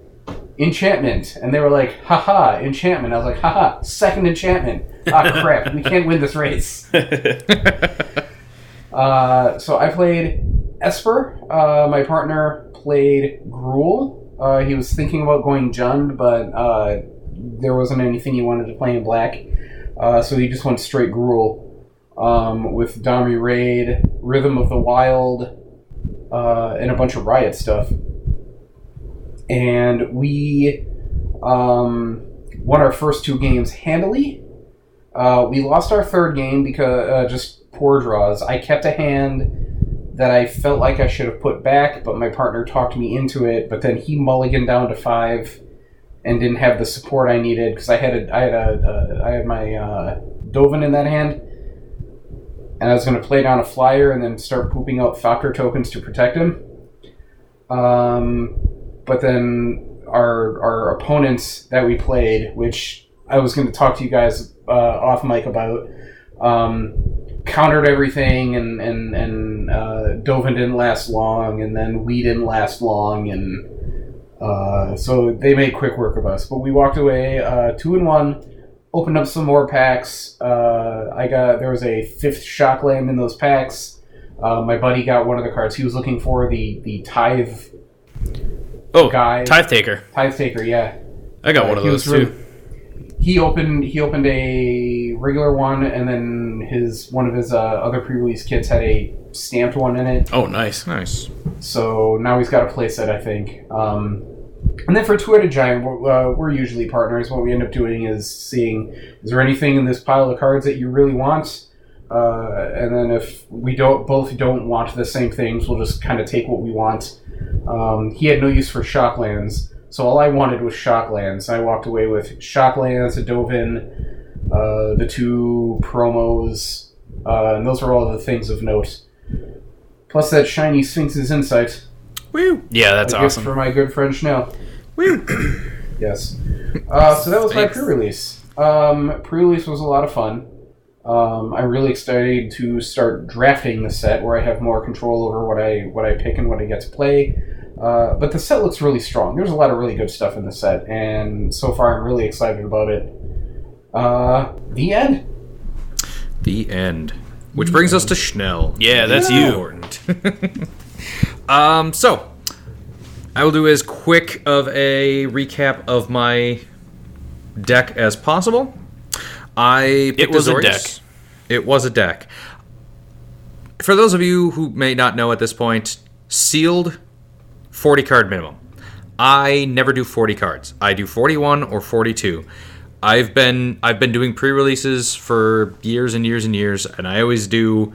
Speaker 3: enchantment. And they were like, haha, enchantment. I was like, haha, second enchantment. Ah, crap, we can't win this race. Uh, so I played Esper. Uh, my partner played Gruul. Uh, he was thinking about going Jund, but uh, there wasn't anything he wanted to play in black. Uh, so he just went straight Gruul um, with Domri Rade, Rhythm of the Wild, uh, and a bunch of Riot stuff. And we um, won our first two games handily. Uh, we lost our third game because uh, just poor draws. I kept a hand that I felt like I should have put back, but my partner talked me into it. But then he mulliganed down to five and didn't have the support I needed because I had a, I had a, I had my uh, Dovin in that hand, and I was going to play down a flyer and then start pooping out Falker tokens to protect him. Um, but then our our opponents that we played, which I was going to talk to you guys uh, off mic about, um, countered everything, and and and uh, Dovin didn't last long, and then we didn't last long, and uh, so they made quick work of us. But we walked away uh, two and one. Opened up some more packs. Uh, I got there was a fifth shockland in those packs. Uh, my buddy got one of the cards he was looking for the the tithe
Speaker 1: Oh,
Speaker 3: Guy.
Speaker 1: Tithe Taker.
Speaker 3: tithe taker. Yeah,
Speaker 1: I got
Speaker 3: Uh,
Speaker 1: one of those too.
Speaker 3: really- he opened he opened a regular one, and then his one of his uh, other pre-release kits had a stamped one in it.
Speaker 1: Oh, nice.
Speaker 2: Nice.
Speaker 3: So now he's got a playset, I think. Um, and then for Two-Headed Giant, we're, uh, we're usually partners. What we end up doing is seeing is there anything in this pile of cards that you really want, uh, and then if we don't both don't want the same things, we'll just kind of take what we want. Um, he had no use for Shocklands, so all I wanted was Shocklands. I walked away with Shocklands, a Dovin, uh, the two promos, uh, and those are all the things of note. Plus that shiny Sphinx's Insight.
Speaker 2: Woo.
Speaker 1: Yeah, that's
Speaker 3: a gift
Speaker 1: awesome.
Speaker 3: for my good friend Schnell.
Speaker 2: Woo.
Speaker 3: Yes. Uh, so that was my pre-release. Um, pre-release was a lot of fun. Um, I'm really excited to start drafting the set, where I have more control over what I what I pick and what I get to play. Uh, but the set looks really strong. There's a lot of really good stuff in the set, and so far I'm really excited about it. Uh, the end.
Speaker 2: The end. Which brings us to Schnell.
Speaker 1: Yeah, that's you.
Speaker 2: Important. um, so I will do as quick of a recap of my deck as possible. I it
Speaker 1: was a deck.
Speaker 2: It was a deck. For those of you who may not know at this point, sealed 40 card minimum. I never do 40 cards. I do 41 or 42. I've been I've been doing pre-releases for years and years and years and I always do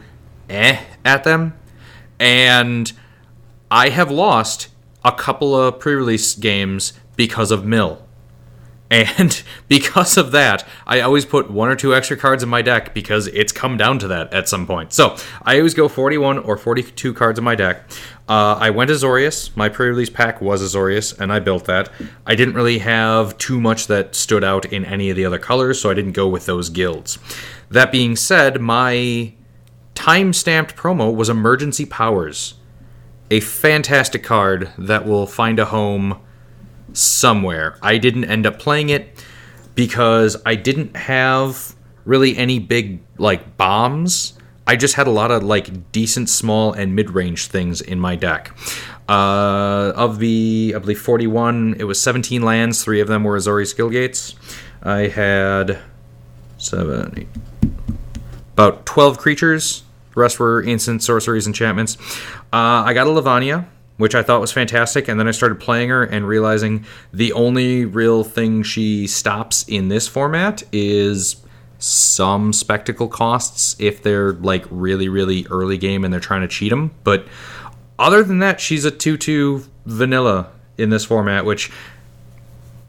Speaker 2: eh at them. And I have lost a couple of pre-release games because of mill. And because of that, I always put one or two extra cards in my deck because it's come down to that at some point. So I always go 41 or 42 cards in my deck. Uh, I went Azorius. My pre release pack was Azorius, and I built that. I didn't really have too much that stood out in any of the other colors, so I didn't go with those guilds. That being said, my time stamped promo was Emergency Powers. A fantastic card that will find a home somewhere. I didn't end up playing it because I didn't have really any big like bombs. I just had a lot of like decent small and mid-range things in my deck. Uh, of the I believe 41, it was 17 lands. Three of them were Azorius Guildgates. I had seven, eight, about 12 creatures. The rest were instants, sorceries, enchantments. Uh, I got a Lavinia, which I thought was fantastic, and then I started playing her and realizing the only real thing she stops in this format is some spectacle costs if they're like really, really early game and they're trying to cheat them. But other than that, she's a 2 2 vanilla in this format, which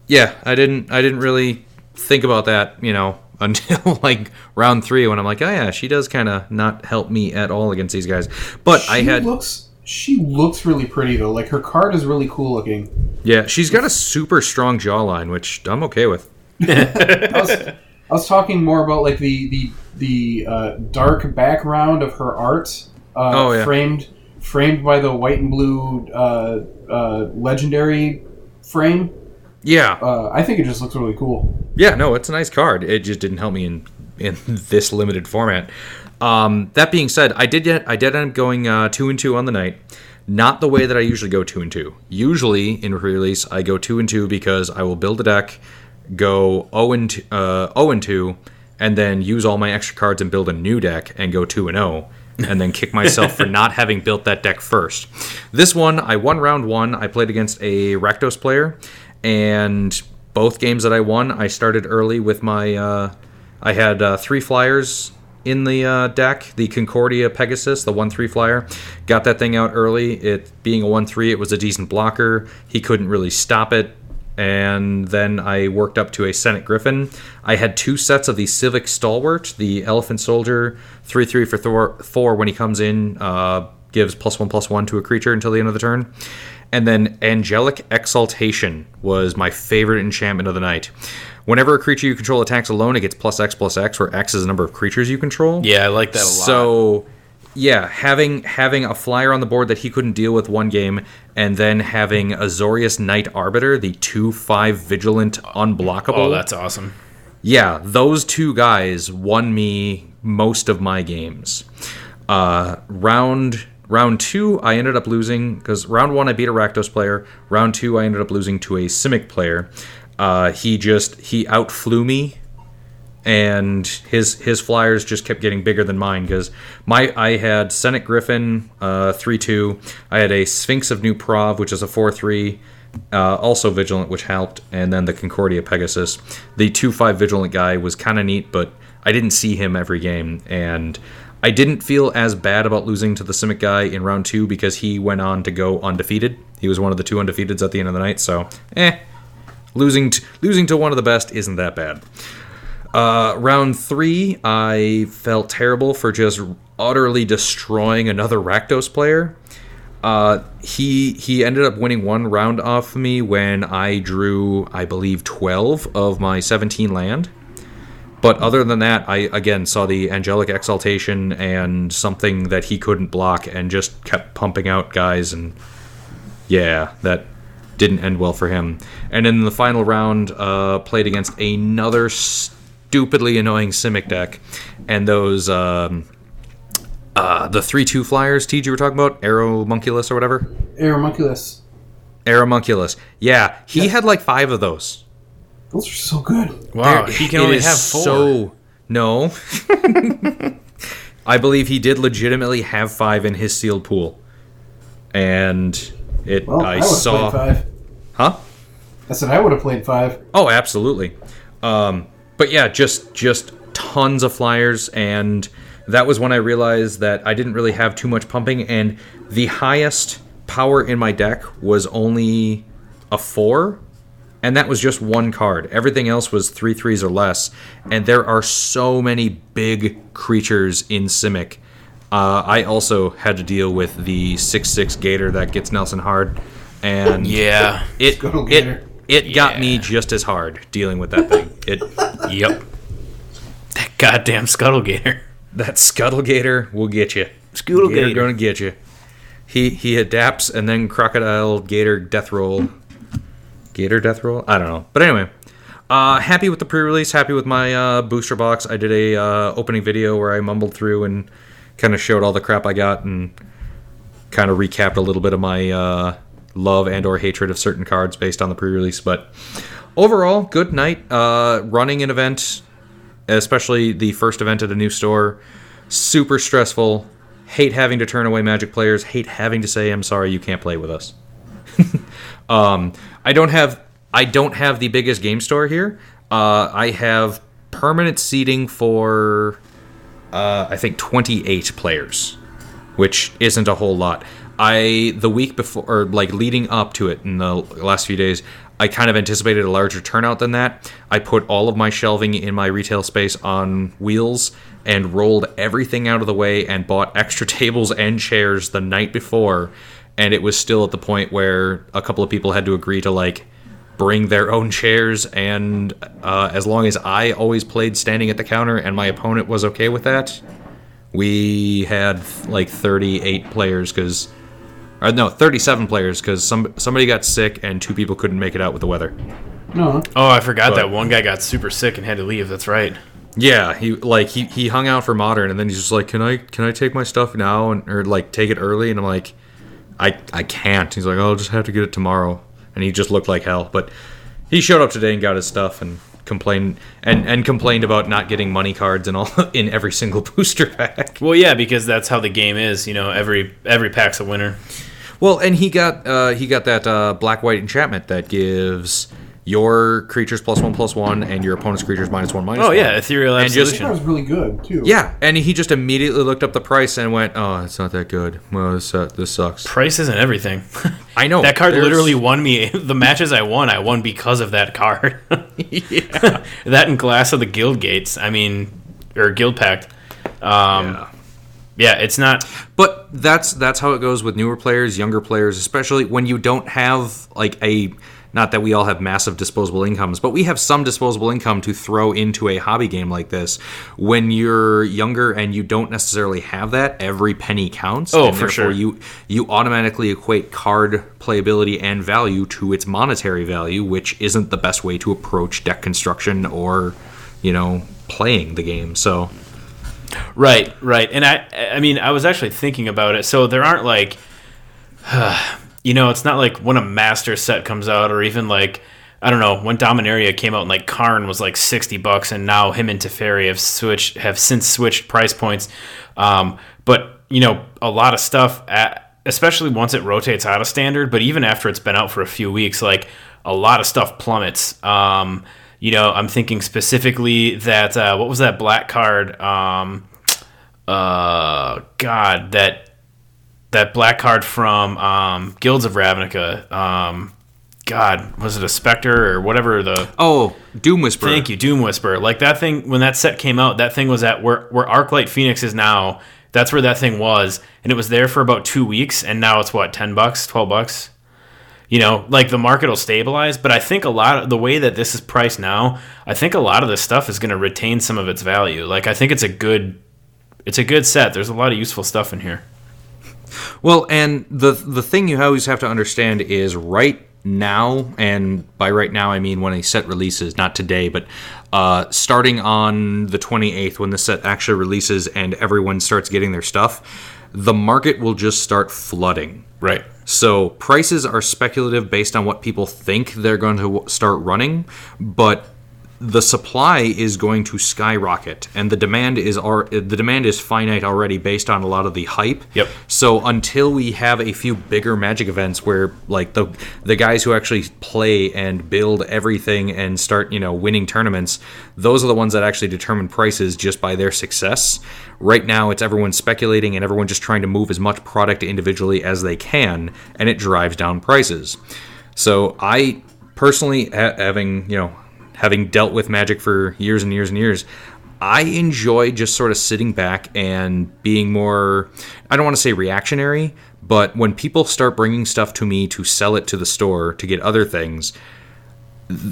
Speaker 2: yeah, I didn't I didn't really think about that, you know, until like round three when I'm like, oh yeah, she does kind of not help me at all against these guys. But I had
Speaker 3: looks she looks really pretty though. Like her card is really cool looking.
Speaker 2: yeah, she's got a super strong jawline, which I'm okay with.
Speaker 3: I was, I was talking more about like the the the uh, dark background of her art, uh,
Speaker 2: Oh, yeah.
Speaker 3: framed framed by the white and blue uh, uh, legendary frame.
Speaker 2: Yeah,
Speaker 3: Uh, I think it just looks really cool.
Speaker 2: yeah, no, it's a nice card. It just didn't help me in in this limited format. Um, that being said, I did yet I did end up going uh, two and two on the night. Not the way that I usually go two and two. Usually in pre-release, I go two and two because I will build a deck, go zero and two, uh, zero and two, and then use all my extra cards and build a new deck and go two and zero, and then kick myself for not having built that deck first. This one, I won round one. I played against a Rakdos player, and both games that I won, I started early with my. Uh, I had uh, three flyers in the uh, deck. The Concordia Pegasus, the one three flyer, got that thing out early. It being a one three, it was a decent blocker. He couldn't really stop it. And then I worked up to a Senate Griffin. I had two sets of the Civic Stalwart, the Elephant Soldier, three three for Thor, four when he comes in, uh, gives plus one plus one to a creature until the end of the turn. And then Angelic Exaltation was my favorite enchantment of the night. Whenever a creature you control attacks alone, it gets plus X plus X, where X is the number of creatures you control.
Speaker 1: Yeah, I like that a lot.
Speaker 2: So, yeah, having having a flyer on the board that he couldn't deal with one game, and then having Azorius Knight Arbiter, the two five vigilant unblockable.
Speaker 1: oh, that's awesome.
Speaker 2: Yeah, those two guys won me most of my games. Uh, round round two, I ended up losing because round one I beat a Rakdos player. Round two, I ended up losing to a Simic player. Uh, he just he outflew me, and his his flyers just kept getting bigger than mine because my I had Senate Griffin uh, three two. I had a Sphinx of New Prahv, which is a four three. Uh, also Vigilant, which helped, and then the Concordia Pegasus. The two five Vigilant guy was kind of neat, but I didn't see him every game, and I didn't feel as bad about losing to the Simic guy in round two because he went on to go undefeated. He was one of the two undefeateds at the end of the night, so eh, losing to, losing to one of the best isn't that bad. Uh, round three, I felt terrible for just utterly destroying another Rakdos player. Uh, he he ended up winning one round off of me when I drew, I believe, twelve of my seventeen land. But other than that, I again saw the angelic exaltation and something that he couldn't block, and just kept pumping out guys, and yeah, that didn't end well for him. And in the final round, uh, played against another stupidly annoying Simic deck, and those um, uh, the three two flyers. TG were talking about Aeromunculus or whatever.
Speaker 3: Aeromunculus.
Speaker 2: Aeromunculus. Yeah, he
Speaker 3: Yeah.
Speaker 2: had like five of those.
Speaker 3: Those are so good.
Speaker 1: Wow,
Speaker 2: There-
Speaker 1: he can
Speaker 2: it
Speaker 1: only have four.
Speaker 2: So no, I believe he did legitimately have five in his sealed pool, and it.
Speaker 3: Well,
Speaker 2: I,
Speaker 3: I,
Speaker 2: saw,
Speaker 3: five.
Speaker 2: huh?
Speaker 3: I said I would have played five.
Speaker 2: Oh, absolutely. Um, but yeah, just just tons of flyers, and that was when I realized that I didn't really have too much pumping, and the highest power in my deck was only a four, and that was just one card. Everything else was three threes or less, and there are so many big creatures in Simic. Uh, I also had to deal with the six six Gator that gets Nelson hard, and
Speaker 1: Yeah.
Speaker 2: it
Speaker 3: Scuttle
Speaker 2: it
Speaker 3: Gator.
Speaker 2: it got
Speaker 1: Yeah.
Speaker 2: me just as hard dealing with that thing. It
Speaker 1: Yep. That goddamn Scuttlegator.
Speaker 2: that Scuttlegator will get you.
Speaker 1: Scuttlegator
Speaker 2: Gator. gonna get you. He he adapts and then Crocodile Gator Death Roll. Gator Death Roll? I don't know. But anyway, uh, happy with the pre-release. Happy with my uh, booster box. I did a uh, opening video where I mumbled through and kind of showed all the crap I got and kind of recapped a little bit of my uh, love and or hatred of certain cards based on the pre-release. But overall, good night. Uh, running an event, especially the first event at a new store, super stressful. Hate having to turn away Magic players. Hate having to say, "I'm sorry, you can't play with us." Um, I don't have I don't have the biggest game store here. Uh, I have permanent seating for uh, I think 28 players, which isn't a whole lot. I the week before or like leading up to it in the last few days, I kind of anticipated a larger turnout than that. I put all of my shelving in my retail space on wheels and rolled everything out of the way and bought extra tables and chairs the night before and it was still at the point where a couple of people had to agree to like bring their own chairs and uh, as long as i always played standing at the counter and my opponent was okay with that we had like 38 players because or no 37 players because some somebody got sick and two people couldn't make it out with the weather
Speaker 3: No,
Speaker 1: Oh, I forgot
Speaker 2: But-
Speaker 1: that one guy got super sick and had to leave. That's right.
Speaker 2: yeah he like he, he hung out for modern and then he's just like can i can i take my stuff now and or like take it early and i'm like i i can't he's like oh, i'll just have to get it tomorrow and he just looked like hell but he showed up today and got his stuff and complained and and complained about not getting money cards and all in every single booster pack
Speaker 1: Well, yeah, because that's how the game is. You know, every every pack's a winner.
Speaker 2: well and he got uh he got that uh black white enchantment that gives your creatures plus one plus one and your opponent's creatures minus one minus
Speaker 1: Oh
Speaker 2: one.
Speaker 1: yeah, ethereal
Speaker 2: And just-
Speaker 3: that was really good too.
Speaker 2: Yeah, and he just immediately looked up the price and went, "Oh, it's not that good. Well, this uh, this sucks."
Speaker 1: Price isn't everything.
Speaker 2: I know
Speaker 1: that card
Speaker 2: there's-
Speaker 1: literally won me the matches I won. I won because of that card.
Speaker 2: yeah.
Speaker 1: that and Glass of the Guild Gates. I mean, or Guildpact. Um,
Speaker 2: Yeah.
Speaker 1: yeah, it's not.
Speaker 2: But that's that's how it goes with newer players, younger players, especially when you don't have like a not that we all have massive disposable incomes, but we have some disposable income to throw into a hobby game like this. When you're younger and you don't necessarily have that, every penny counts.
Speaker 1: Oh,
Speaker 2: and
Speaker 1: for sure.
Speaker 2: You you automatically equate card playability and value to its monetary value, which isn't the best way to approach deck construction or, you know, playing the game. So
Speaker 1: Right, right. And I I mean, I was actually thinking about it. So there aren't like you know, it's not like when a master set comes out or even like I don't know when Dominaria came out and like Karn was like sixty bucks, and now him and Teferi have switched have since switched price points. Um, but you know a lot of stuff at, especially once it rotates out of standard, but even after it's been out for a few weeks, like a lot of stuff plummets. Um, you know, I'm thinking specifically that uh, what was that black card? Um, uh, God, that that black card from um, Guilds of Ravnica. Um, God, was it a Spectre or whatever the?
Speaker 2: Oh, Doom Whisperer.
Speaker 1: Thank you, Doom Whisperer. Like that thing when that set came out, that thing was at where where Arclight Phoenix is now. That's where that thing was, and it was there for about two weeks, and now it's what ten bucks, twelve bucks. You know, like the market will stabilize, but I think a lot of the way that this is priced now, I think a lot of this stuff is going to retain some of its value. Like I think it's a good, it's a good set. There's a lot of useful stuff in here.
Speaker 2: Well, and the the thing you always have to understand is right now, and by right now I mean when a set releases, not today, but uh, starting on the 28th when the set actually releases and everyone starts getting their stuff, the market will just start flooding.
Speaker 1: Right.
Speaker 2: So prices are speculative based on what people think they're going to start running, but the supply is going to skyrocket and the demand is the demand is finite already based on a lot of the hype.
Speaker 1: Yep.
Speaker 2: So until we have a few bigger magic events where like the the guys who actually play and build everything and start, you know, winning tournaments, those are the ones that actually determine prices just by their success. Right now it's everyone speculating and everyone just trying to move as much product individually as they can and it drives down prices. So I personally having, you know, having dealt with magic for years and years and years, I enjoy just sort of sitting back and being more, I don't want to say reactionary, but when people start bringing stuff to me to sell it to the store to get other things,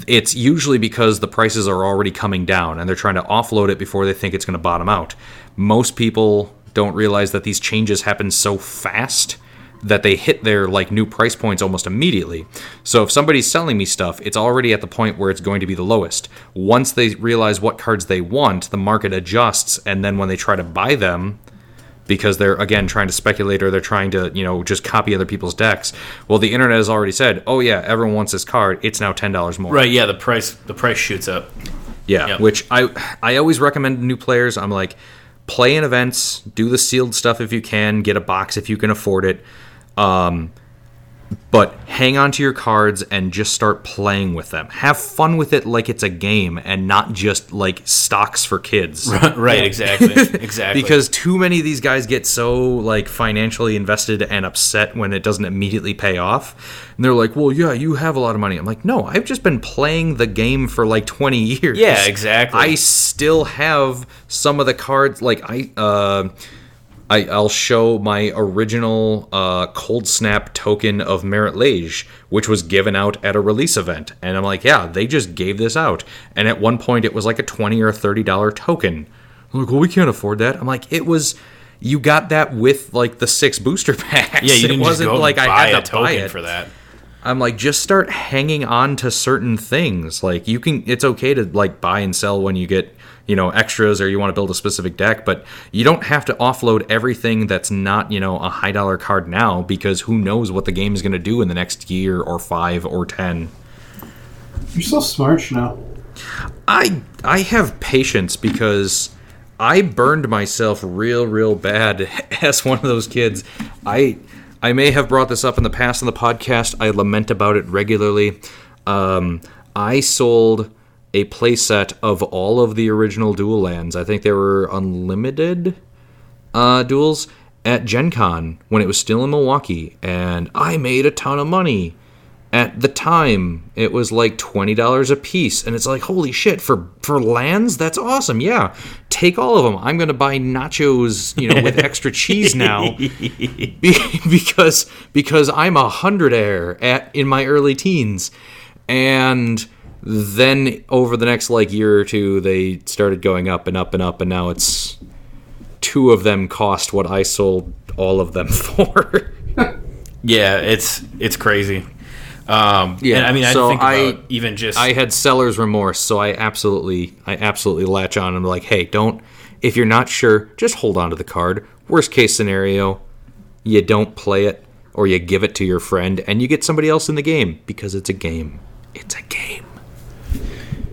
Speaker 2: it's usually because the prices are already coming down and they're trying to offload it before they think it's going to bottom out. Most people don't realize that these changes happen so fast that they hit their like new price points almost immediately. So if somebody's selling me stuff, it's already at the point where it's going to be the lowest. Once they realize what cards they want, the market adjusts and then when they try to buy them because they're again trying to speculate or they're trying to, you know, just copy other people's decks, well the internet has already said, "Oh yeah, everyone wants this card. It's now $10 more."
Speaker 1: Right, yeah, the price the price shoots up.
Speaker 2: Yeah, yep. which I I always recommend to new players. I'm like play in events, do the sealed stuff if you can, get a box if you can afford it um, but hang on to your cards and just start playing with them. Have fun with it like it's a game and not just like stocks for kids.
Speaker 1: right, exactly. Exactly.
Speaker 2: because too many of these guys get so like financially invested and upset when it doesn't immediately pay off. And they're like, "Well, yeah, you have a lot of money." I'm like, "No, I've just been playing the game for like 20 years."
Speaker 1: Yeah, exactly.
Speaker 2: I still have some of the cards like I uh I, will show my original uh, Cold Snap token of Marit Lage, which was given out at a release event. And I'm like, yeah, they just gave this out. And at one point, it was like a 20 or $30 token. I'm like, well, we can't afford that. I'm like, it was. You got that with like the six booster packs.
Speaker 1: Yeah, you didn't it wasn't like I had to buy it for that.
Speaker 2: I'm like, just start hanging on to certain things. Like you can, it's okay to like buy and sell when you get you know extras or you want to build a specific deck but you don't have to offload everything that's not you know a high dollar card now because who knows what the game is going to do in the next year or five or ten.
Speaker 3: You're so smart now
Speaker 2: i i have patience because i burned myself real real bad as one of those kids. I i may have brought this up in the past in the podcast. I lament about it regularly. Um, i sold a playset of all of the original dual lands. I think there were unlimited uh, duels at Gen Con when it was still in Milwaukee, and I made a ton of money. At the time, it was like twenty dollars a piece, and it's like holy shit for for lands. That's awesome. Yeah, take all of them. I'm gonna buy nachos, you know, with extra cheese now, because because I'm a hundred air at in my early teens, and then over the next like year or two, they started going up and up and up, and now it's two of them cost what I sold all of them for.
Speaker 1: yeah, it's it's crazy. Um, yeah, I mean, so I think I, even just
Speaker 2: I had seller's remorse, so I absolutely, I absolutely latch on. I'm like, hey, don't. If you're not sure, just hold on to the card. Worst case scenario, you don't play it, or you give it to your friend, and you get somebody else in the game because it's a game. It's a game.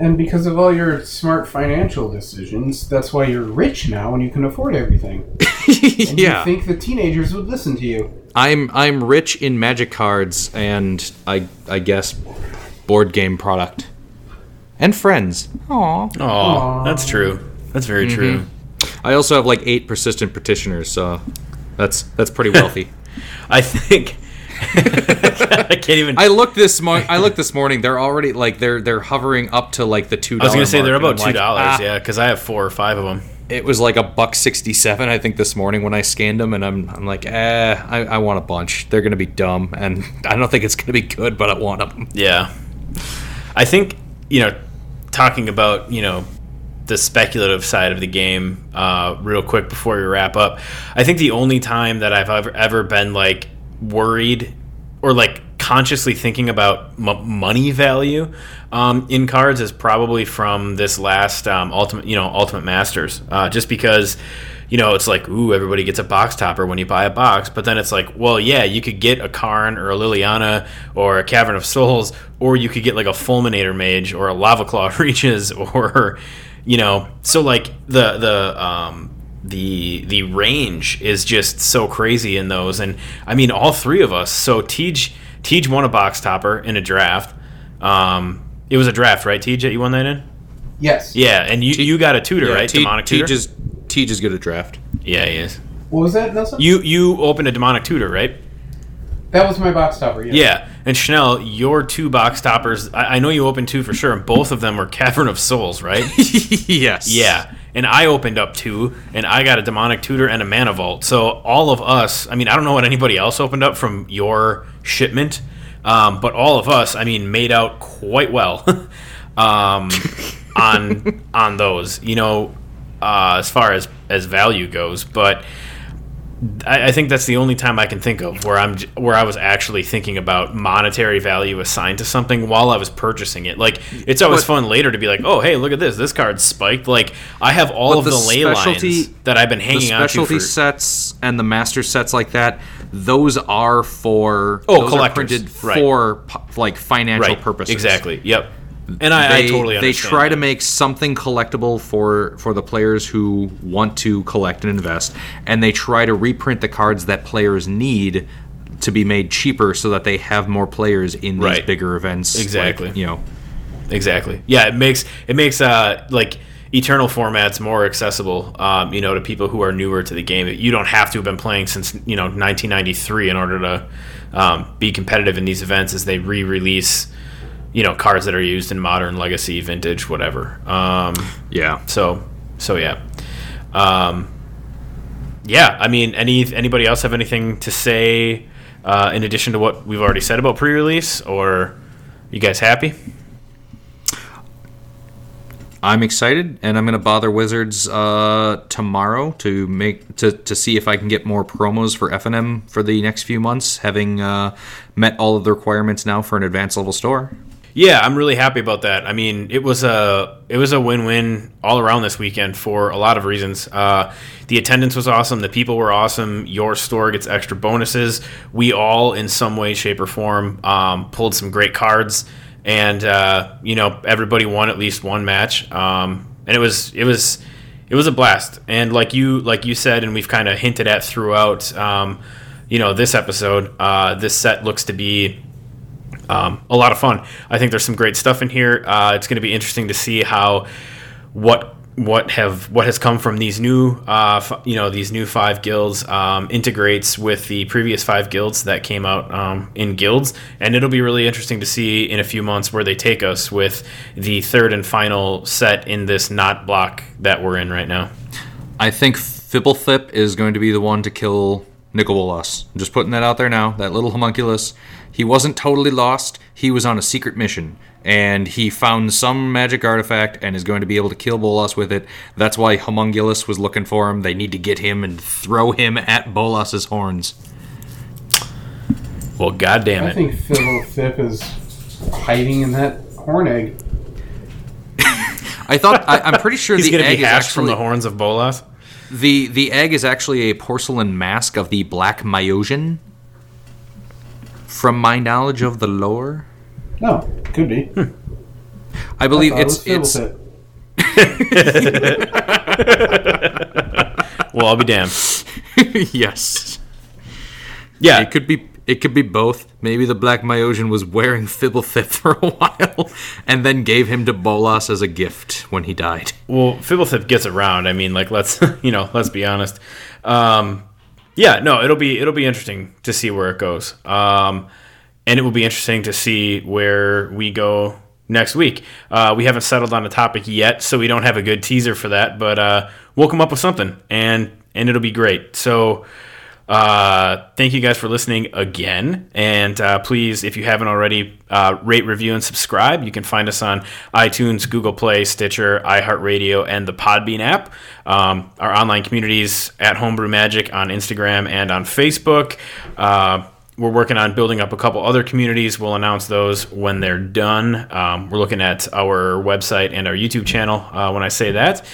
Speaker 3: And because of all your smart financial decisions, that's why you're rich now and you can afford everything. And
Speaker 2: yeah.
Speaker 3: you think the teenagers would listen to you.
Speaker 2: I'm I'm rich in magic cards and I I guess board game product. And friends. Aww.
Speaker 1: Oh, that's true. That's very mm-hmm. true.
Speaker 2: I also have like eight persistent petitioners, so that's that's pretty wealthy.
Speaker 1: I think I can't even.
Speaker 2: I looked this morning. I looked this morning. They're already like they're they're hovering up to like the two.
Speaker 1: I was gonna say they're about two
Speaker 2: like,
Speaker 1: dollars,
Speaker 2: ah,
Speaker 1: yeah, because I have four or five of them.
Speaker 2: It was like a buck sixty seven, I think, this morning when I scanned them, and I'm I'm like, eh, I, I want a bunch. They're gonna be dumb, and I don't think it's gonna be good, but I want them.
Speaker 1: Yeah, I think you know, talking about you know the speculative side of the game, uh, real quick before we wrap up. I think the only time that I've ever ever been like worried or like consciously thinking about m- money value um, in cards is probably from this last um, ultimate, you know, Ultimate Masters, uh, just because. You know, it's like, ooh, everybody gets a box topper when you buy a box. But then it's like, well, yeah, you could get a Karn or a Liliana or a Cavern of Souls, or you could get like a Fulminator Mage or a Lavaclaw Reaches, or, you know, so like the, the, um, the the range is just so crazy in those and i mean all three of us so Tej Tej won a box topper in a draft um it was a draft right Tej that you won that in
Speaker 3: Yes.
Speaker 1: yeah and you you got a tutor right
Speaker 2: T-
Speaker 1: demonic tutor
Speaker 2: Teej is Teej is good at draft.
Speaker 1: yeah he is
Speaker 3: What was that, Nelson?
Speaker 1: you you opened a demonic tutor right
Speaker 3: that was my box topper. Yes.
Speaker 1: yeah and Schnell your two box toppers I, I know you opened two for sure and both of them were cavern of souls right
Speaker 2: yes.
Speaker 1: Yeah, and I opened up two, and I got a demonic tutor and a mana vault. So all of us, I mean, I don't know what anybody else opened up from your shipment, um, but all of us, I mean, made out quite well um, on on those. You know, uh, as far as as value goes, but. I, I think that's the only time I can think of where I'm where I was actually thinking about monetary value assigned to something while I was purchasing it. Like it's always
Speaker 2: But-
Speaker 1: fun later to be like, oh hey, look at this, this card spiked. Like I have all of the,
Speaker 2: the
Speaker 1: ley
Speaker 2: specialty-
Speaker 1: lines that I've been
Speaker 2: The
Speaker 1: hanging on to
Speaker 2: specialty sets and the master sets like that, those are for
Speaker 1: Oh,
Speaker 2: those are printed
Speaker 1: Right.
Speaker 2: for like financial
Speaker 1: right,
Speaker 2: purposes.
Speaker 1: exactly. Yep. And I,
Speaker 2: they,
Speaker 1: I totally
Speaker 2: they try to make something collectible for for the players who want to collect and invest and they try to reprint the cards that players need to be made cheaper so that they have more players in these
Speaker 1: Right.
Speaker 2: bigger events like,
Speaker 1: Exactly.
Speaker 2: you know
Speaker 1: Exactly. Yeah, it makes it makes uh like eternal formats more accessible um, you know to people who are newer to the game you don't have to have been playing since you know 1993 in order to um, be competitive in these events as they re-release you know cards that are used in modern legacy vintage whatever. Um,
Speaker 2: yeah.
Speaker 1: so so yeah. Um, yeah i mean any anybody else have anything to say uh, in addition to what we've already said about pre-release or you guys happy?
Speaker 2: I'm excited, and I'm gonna bother Wizards uh, tomorrow to make to, to see if I can get more promos for FNM for the next few months, having uh, met all of the requirements now for an advanced level store.
Speaker 1: Yeah, I'm really happy about that. I mean, it was a it was a win-win all around this weekend for a lot of reasons. Uh, the attendance was awesome. The people were awesome. Your store gets extra bonuses. We all, in some way, shape, or form, um, pulled some great cards, and uh, you know, everybody won at least one match. Um, and it was it was it was a blast. And like you like you said, and we've kind of hinted at throughout, um, you know, this episode, uh, this set looks to be um, a lot of fun. I think there's some great stuff in here. Uh, it's going to be interesting to see how what what have what has come from these new uh, f- you know these new five guilds um, integrates with the previous five guilds that came out um, in guilds, and it'll be really interesting to see in a few months where they take us with the third and final set in this not block that we're in right now.
Speaker 2: I think Fblthp is going to be the one to kill Nicol Bolas. I'm just putting that out there now. That little homunculus. He wasn't totally lost. He was on a secret mission. And he found some magic artifact and is going to be able to kill Bolas with it. That's why Homunculus was looking for him. They need to get him and throw him at Bolas's horns.
Speaker 1: Well, goddamn it!
Speaker 3: I think Phil Fip is hiding in that horn egg.
Speaker 2: I thought I, I'm pretty sure
Speaker 1: He's going to be
Speaker 2: is
Speaker 1: hatched
Speaker 2: actually
Speaker 1: from the horns of Bolas.
Speaker 2: The the egg is actually a porcelain mask of the Black Myosian. From my knowledge of the lore,
Speaker 3: No, could be. Hmm.
Speaker 2: I believe
Speaker 3: Thought it
Speaker 2: it's
Speaker 3: was
Speaker 2: it's
Speaker 3: Fiddlesip.
Speaker 1: Well, I'll be damned.
Speaker 2: yes.
Speaker 1: Yeah,
Speaker 2: It could be it could be both. Maybe the Black Myosian was wearing Fblthp for a while and then gave him to Bolas as a gift when he died.
Speaker 1: well, Fblthp gets around. I mean, like let's you know, let's be honest. Um, yeah, no, it'll be it'll be interesting to see where it goes. Um, and it will be interesting to see where we go next week. Uh, we haven't settled on a topic yet, so we don't have a good teaser for that. But uh, we'll come up with something, and and it'll be great. So. Uh, thank you guys for listening again. And uh, please, if you haven't already, uh, rate, review, and subscribe. You can find us on iTunes, Google Play, Stitcher, iHeartRadio, and the Podbean app. Um, our online communities at Homebrew Magic on Instagram and on Facebook. Uh, we're working on building up a couple other communities. We'll announce those when they're done. Um, we're looking at our website and our YouTube channel uh, when I say that.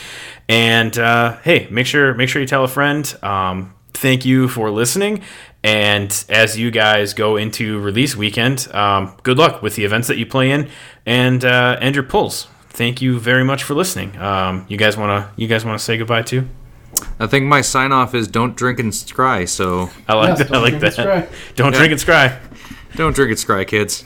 Speaker 1: And hey, make sure make sure you tell a friend. Um, thank you for listening. And as you guys go into release weekend, um, good luck with the events that you play in and uh, and your pulls. Thank you very much for listening. Um, you guys wanna you guys wanna say goodbye too?
Speaker 2: I think my sign off is don't drink and scry, so
Speaker 1: I like
Speaker 3: Yes,
Speaker 1: that. I
Speaker 3: don't
Speaker 1: like
Speaker 3: drink and
Speaker 1: that.
Speaker 3: scry.
Speaker 1: Don't drink and scry.
Speaker 2: don't drink and scry, kids.